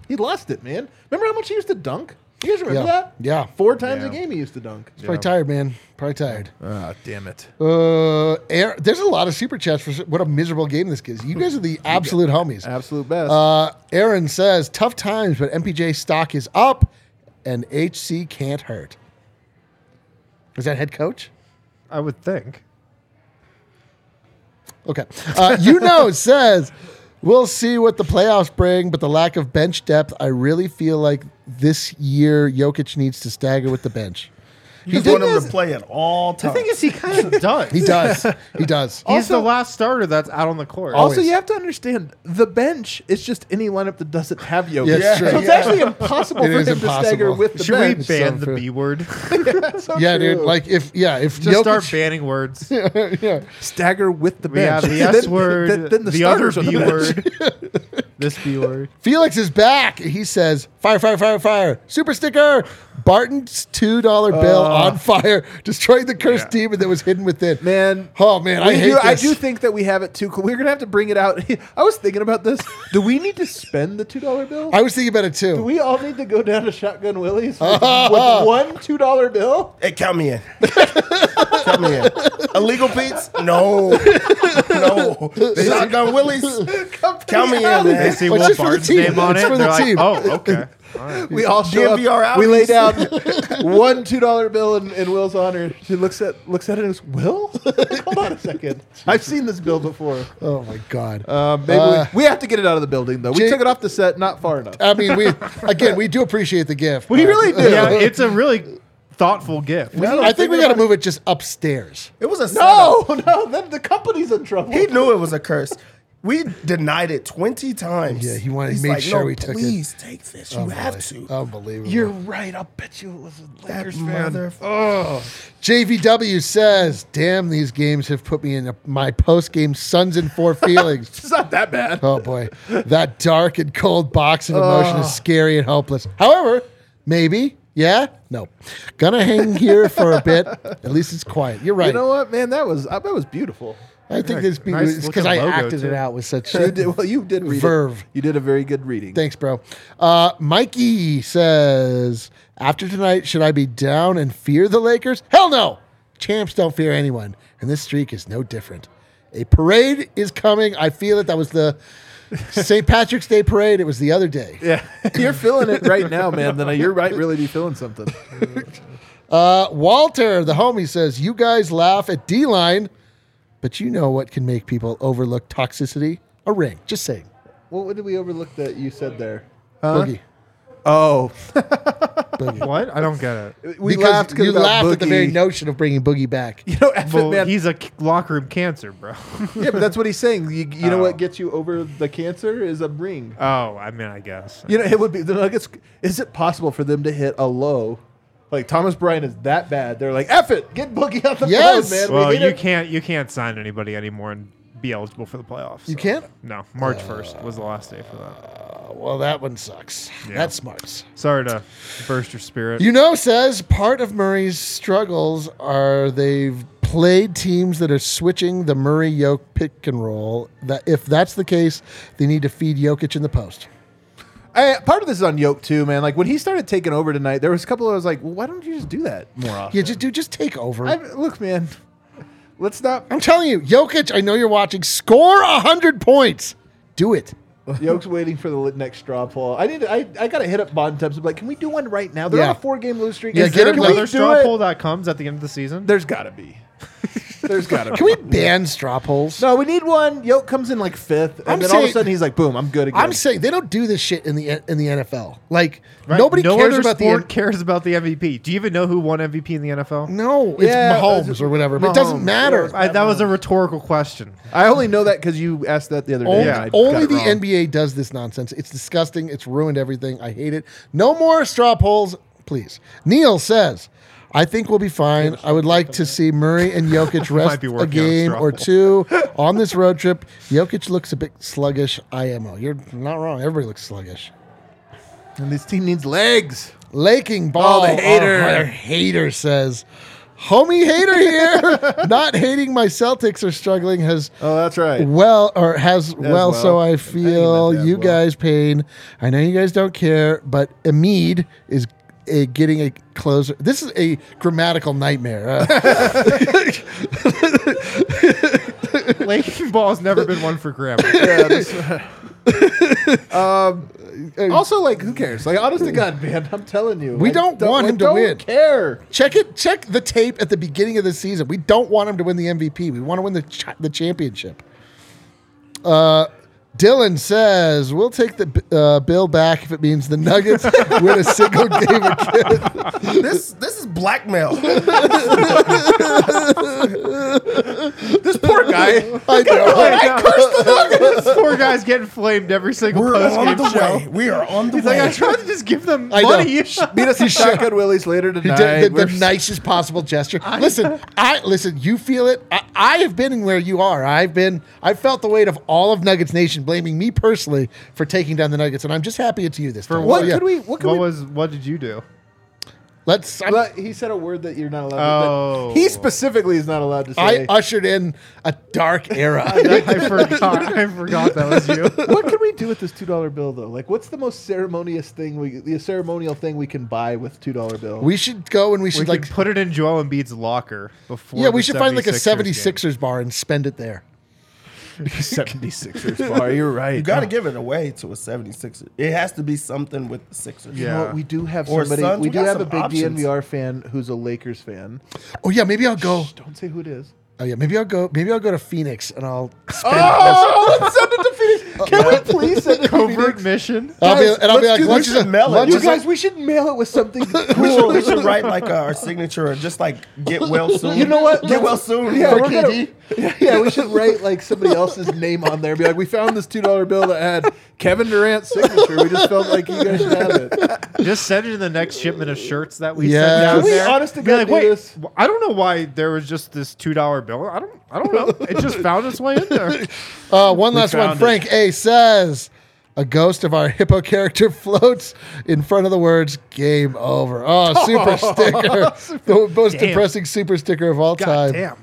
he lost it, man. Remember how much he used to dunk? You guys remember Yeah. that? Yeah. Four times a Yeah. game he used to dunk. Probably tired, man. Probably tired. Ah, damn it. Uh, Aaron, there's a lot of super chats for what a miserable game this is. You guys are the [laughs] absolute homies. Absolute best. Uh, Aaron says tough times, but MPJ stock is up, and HC can't hurt. Is that head coach? I would think. Okay. Uh, you know [laughs] says we'll see what the playoffs bring, but the lack of bench depth, I really feel like this year Jokic needs to stagger with the bench. You thing want him to play at all times. The thing is, he kind of [laughs] does. He does. he does. [laughs] He's Also- the last starter that's out on the court. Always. Also, you have to understand the bench is just any lineup that doesn't have Jokic. Yeah, it's so true. it's actually impossible [laughs] It for is him to stagger impossible. with the bench. Should bench. we ban so the true. B word? So yeah, dude. Like if yeah, if Just Jokic, start banning words. yeah. stagger with the We bench. have the S Then- word, then- then the, other starters on B bench. word, this B word. Felix is back. He says, "Fire, fire, fire, fire! Super sticker! Barton's two dollar bill oh. on fire, destroying the cursed Yeah. demon that was hidden within." Man, oh man, I we hate do, I this. do think that we have it too. cool. We're gonna have to bring it out. [laughs] I was thinking about this. Do we need to spend the two dollar bill? I was thinking about it too. Do we all need to go down to Shotgun Willie's with, [laughs] with one two dollar bill? Hey, count me in. count me in. Illegal Pete's? No. no. Shotgun Willies? [laughs] Count me in, They man. see Well, Will just for the Barton's team. name on It's it. for They're the like, team. oh, okay. We all show DNVR up. We lay down [laughs] one two dollar bill in, in Will's honor. She looks at looks at it and goes, "Will, [laughs] hold on a second. I've seen this bill before. oh my god. Uh, maybe Uh, we, we have to get it out of the building though. We Jake- took it off the set, not far enough. I mean, we [laughs] again, we do appreciate the gift. we really do. Yeah, it's a really thoughtful gift. I think we got to move it just upstairs. It was a No, setup. no, then the company's in trouble. He knew it was a curse. We denied it 20 times. Yeah, he wanted- He's made like, sure no, we took it." please take this. You have to. Unbelievable. You're right. I'll bet you it was a Lakers fan. mother. JVW says, "Damn, these games have put me in a, my post-game Suns and four [laughs] feelings." It's not that bad. Oh boy, that dark and cold box of emotion is scary and hopeless. However, maybe, yeah, no, gonna hang here for a bit. [laughs] At least it's quiet. You're right. You know what, man? That was uh, that was beautiful. I think this nice it's because I acted it out with such. [laughs] You did well. You did read Verve. It. You did a very good reading. Thanks, bro. Uh, Mikey says, after tonight, should I be down and fear the Lakers? Hell no. Champs don't fear anyone, and this streak is no different. A parade is coming. I feel it. That was the [laughs] St. Patrick's Day parade. It was the other day. Yeah, [laughs] you're feeling it right now, man. Then you're right. Really, be feeling something. Uh, Walter, the homie, says, You guys laugh at D line, but you know what can make people overlook toxicity? A ring. Just saying. What did we overlook that you said there? Boogie. Oh, [laughs] Boogie. What? I don't get it. we because laughed you about laughed at the Boogie. very notion of bringing Boogie back. [laughs] You know, F it, Well, man. he's a c- locker room cancer, bro. [laughs] yeah, but that's what he's saying. You, you know Oh. what gets you over the cancer is a ring. oh, I mean, I guess. You know, it would be the Nuggets. Is it possible for them to hit a low? Like Thomas Bryant is that bad. They're like, F it, get Boogie on the Yes. phone, man. Well, we you it. can't you can't sign anybody anymore and be eligible for the playoffs. You so- can't? No, March first was the last day for that. Uh, well, that one sucks. Yeah. That smarts. Sorry to burst your spirit. You know, says part of Murray's struggles are they've played teams that are switching the Murray Yoke pick and roll. That if that's the case, they need to feed Jokic in the post. I, part of this is on Yoke too, man. Like when he started taking over tonight, there was a couple. I was like, well, why don't you just do that more often? Yeah, just dude, just take over. I, look, man. Let's not. I'm telling you, Jokic. I know you're watching. Score hundred points. Do it. [laughs] Yoke's waiting for the next straw poll. I need. To, I I got to hit up Bontemps. and be Like, can we do one right now? They're Yeah. on a four game lose streak. Yeah, Is get there- him can we Another do straw it? poll that comes at the end of the season. There's got to be. There's got to be. Can we ban straw polls? No, we need one. Yoke comes in like fifth, and I'm then all of saying- a sudden he's like, "Boom, I'm good again." I'm saying they don't do this shit in the in the NFL. Like Right? nobody no cares other about the sport N- cares about the MVP. Do you even know who won MVP in the NFL? no. It's Yeah, Mahomes it's- or whatever. But it doesn't Mahomes, matter. I, that was a rhetorical question. I only know that because you asked that the other day. Only, and I got only it the wrong. NBA does this nonsense. It's disgusting. It's ruined everything. I hate it. No more straw polls, please. Neil says, I think we'll be fine. I would like to see Murray and [laughs] Jokic rest a working on a game or two on this road trip. Jokic looks a bit sluggish. IMO. You're not wrong. Everybody looks sluggish. and this team needs legs. Laking oh, ball. Oh, the hater. our hater says, Homie hater here. [laughs] not hating my Celtics are struggling has Oh, that's right. well or has well, well. so I I think he feel you well. guys pain. I know you guys don't care, but Embiid is a, getting a closer. This is a grammatical nightmare. Uh, [laughs] Laking ball's never been one for grammar. [laughs] Yeah, this- [laughs] um, also, like, who cares? Like, honest to God, man, I'm telling you, We I don't want him to don't win. Care? check it. Check the tape at the beginning of the season. We don't want him to win the MVP. We want to win the ch- the championship. Uh, Dylan says we'll take the uh, bill back if it means the Nuggets [laughs] win a single game again. this this is blackmail. This poor guy. I know. this poor guy's getting flamed every single We're post on game the show. way. We are on the He's way. like, I tried to just give them I money. Meet us at Shotgun Willie's later He tonight. did the, the nicest possible gesture. listen, I listen. You feel it. I, I have been where you are. I've been. I felt the weight of all of Nuggets Nation blaming me personally for taking down the Nuggets, and I'm just happy it's you this time. What So, yeah, could we? What could What we? was? What did you do? Let's. I'm- he said a word that you're not allowed. Oh. to He specifically is not allowed to say. I ushered in a dark era. [laughs] I forgot. I forgot that was you. [laughs] what can we do with this two dollar bill though? Like, what's the most ceremonious thing we, the ceremonial thing we can buy with two dollar bill? we should go and we We should could like. put it in Joel Embiid's locker before. Yeah, we the should find like a 76ers 76ers bar and spend it there. [laughs] 76ers bar. [laughs] You're right. you got to give it away to a 76er. It has to be something with the Sixers. You know Yeah. what? We do have Or somebody. Suns. we We do got have a some big options. DNVR fan who's a Lakers fan. Oh yeah, maybe I'll go. Don't say who it is. Oh yeah, maybe I'll go. Maybe I'll go to Phoenix and I'll spend. Oh, [laughs] let's send it to Phoenix. Can we please send it to Covert mission. I'll be, Guys, and I'll be let's like, do- we lunch is should mail it. lunch You is a- guys, we should mail it with something [laughs] We should, cool. we should write like our signature or just like get [laughs] well soon. You know what? Get well soon. Yeah, for we're gonna- KD. yeah, [laughs] yeah, we should write like somebody else's name on there. Be like, we found this two dollar bill that had Kevin Durant's signature. We just felt like you guys should have it. Just send it in the next shipment of shirts that we Yeah. send Can we there. honest to Be God like, do wait, this? I don't know why there was just this two dollar bill. I don't. I don't know. It just found its way in there. [laughs] Uh, one last one. found it. Frank A says a ghost of our hippo character [laughs] floats in front of the words "Game Over." Oh, [laughs] super sticker! the most Damn. depressing super sticker of all God time. damn.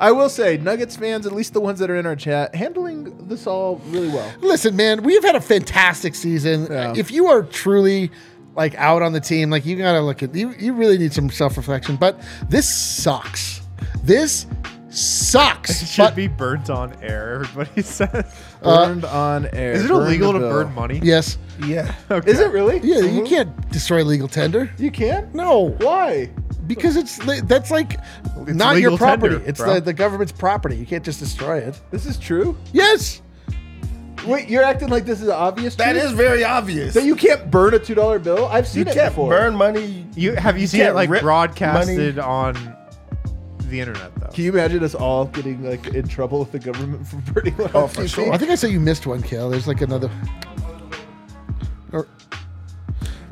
I will say, Nuggets fans, at least the ones that are in our chat, handling this all really well. Listen, man, we've had a fantastic season. Yeah. If you are truly like out on the team, like you gotta look at you. You really need some self reflection. But this sucks. This sucks. It should But- be burnt on air. [laughs] Everybody says. Uh, burned on air. Is it Burn illegal to burn money? yes. Yeah. Okay. Is it really? Yeah, you mm-hmm. can't destroy legal tender. You can't. No. Why? Because it's that's like not your property. tender, it's the, the government's property. You can't just destroy it. This is true. Yes. Wait, you're acting like this is obvious. That truth? is very obvious. that you can't burn a two dollar bill. I've seen you it can't before. burn money. You have you seen it like rip broadcasted on the internet though? Can you imagine us all getting like in trouble with the government [laughs] for burning one Oh, on for TV? sure. I think I said you missed one, Kale. There's like another. Or,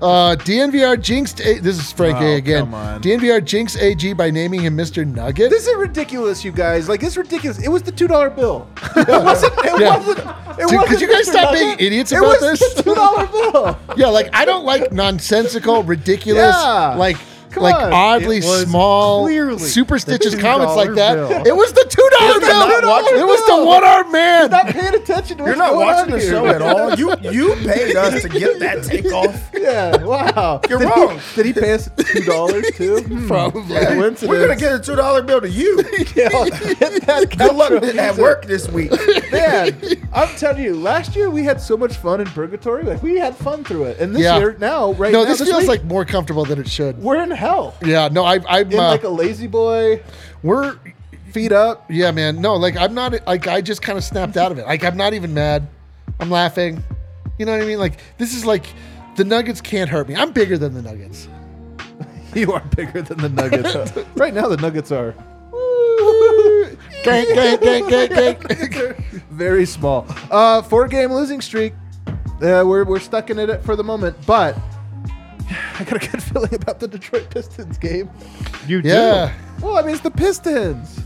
Uh, DNVR jinxed. A- this is Frank Oh, A again. come on. DNVR jinxed AG by naming him Mr. Nugget. This is ridiculous, you guys. Like it's ridiculous. It was the two dollar bill. [laughs] It wasn't. It Yeah. wasn't. It Dude, could wasn't you guys Mr. stop being Nugget. idiots it about was this? The two dollar bill. [laughs] yeah, like I don't like nonsensical, ridiculous, Yeah. like Come like on. oddly small, clearly superstitious comments like that. bill. It was the two dollar You're bill. It was the one armed man. You're not paying attention to You're not going watching on the here. show at all. You [laughs] you paid us to get that takeoff. Yeah. Wow. You're did wrong. He, did he pay us two dollars too? [laughs] Hmm. Probably. Coincidence. We're gonna get a two dollar bill to you. [laughs] Yeah, hit that Good luck at work this week. Man, I'm telling you, last year we had so much fun in Purgatory. Like we had fun through it, and this Yeah. year now, right no, now, this feels week, like more comfortable than it should. we're in hell. Yeah, no, I, I'm. In Uh, like a lazy boy, we're feet up. Yeah, man. No, like I'm not like I just kind of snapped out of it. Like I'm not even mad. I'm laughing. You know what I mean? Like this is like the Nuggets can't hurt me. I'm bigger than the Nuggets. [laughs] You are bigger than the Nuggets. [laughs] right now, the Nuggets are Gang, gang, gang, gang, gang. [laughs] very small. Uh, four game losing streak. Uh, we're we're stuck in it for the moment, but [sighs] I got a good [laughs] feeling about the Detroit Pistons game. You do. Yeah. Well, I mean, it's the Pistons.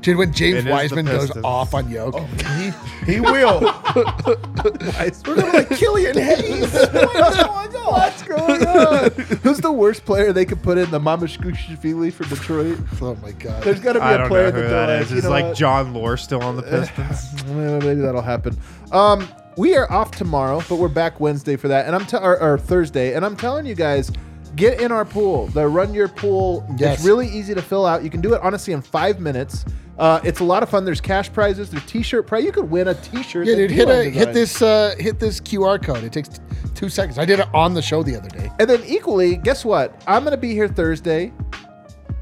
Dude, when James It is the Wiseman goes Pistons. off on Yoke, He he will. [laughs] We're gonna like Killian Hayes. [laughs] What's going on? What's going on? Who's the worst player they could put in the Mamukelashvili for Detroit? oh my god. There's got to be I a don't player know who that that they're is. like, you Is know like what? Jon Leuer still on the Pistons? Well, Maybe that'll happen. Um, we are off tomorrow, but we're back Wednesday for that, and I'm t- or, or Thursday, and I'm telling you guys, get in our pool. The Run Your Pool. Yes. It's really easy to fill out. You can do it honestly in five minutes. Uh, it's a lot of fun. There's cash prizes. There's T-shirt prize. You could win a T-shirt. yeah, dude, hit a, hit this uh, hit this QR code. It takes t- two seconds. I did it on the show the other day. And then equally, guess what? I'm going to be here Thursday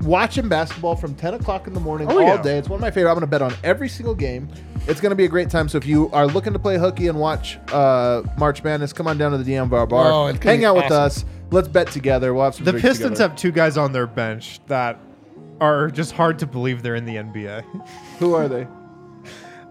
watching basketball from 10 o'clock in the morning Oh, all yeah. day. It's one of my favorite. I'm going to bet on every single game. It's going to be a great time. So if you are looking to play hooky and watch uh, March Madness, come on down to the DNVR Bar. Oh, it's gonna Hang be out with awesome. us. Let's bet together. We'll have some The drinks Pistons together. have two guys on their bench that are just hard to believe they're in the NBA. [laughs] Who are they?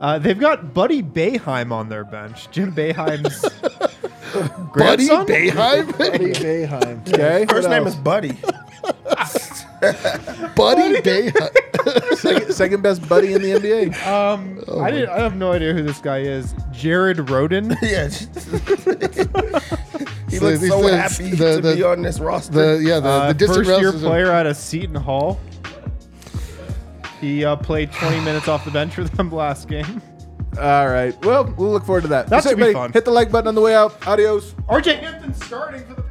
Uh, they've got Buddy Boeheim on their bench. Jim Boeheim's [laughs] Buddy. Boeheim? Buddy Boeheim. Okay. First What name else? is Buddy. [laughs] [laughs] Buddy Boeheim. [laughs] second, second best buddy in the NBA. Um, I didn't. I have no idea who this guy is. Jared Rhoden. [laughs] Yeah. he So looks these so the- happy the- to the- be on this roster. The yeah, the, Uh, the distant first year relatives of- player out of Seton Hall. He uh, played 20 minutes off the bench for them last game. All right. Well, we'll look forward to that. That So should be everybody, fun. Hit the like button on the way out. Adios. RJ Hampton starting for the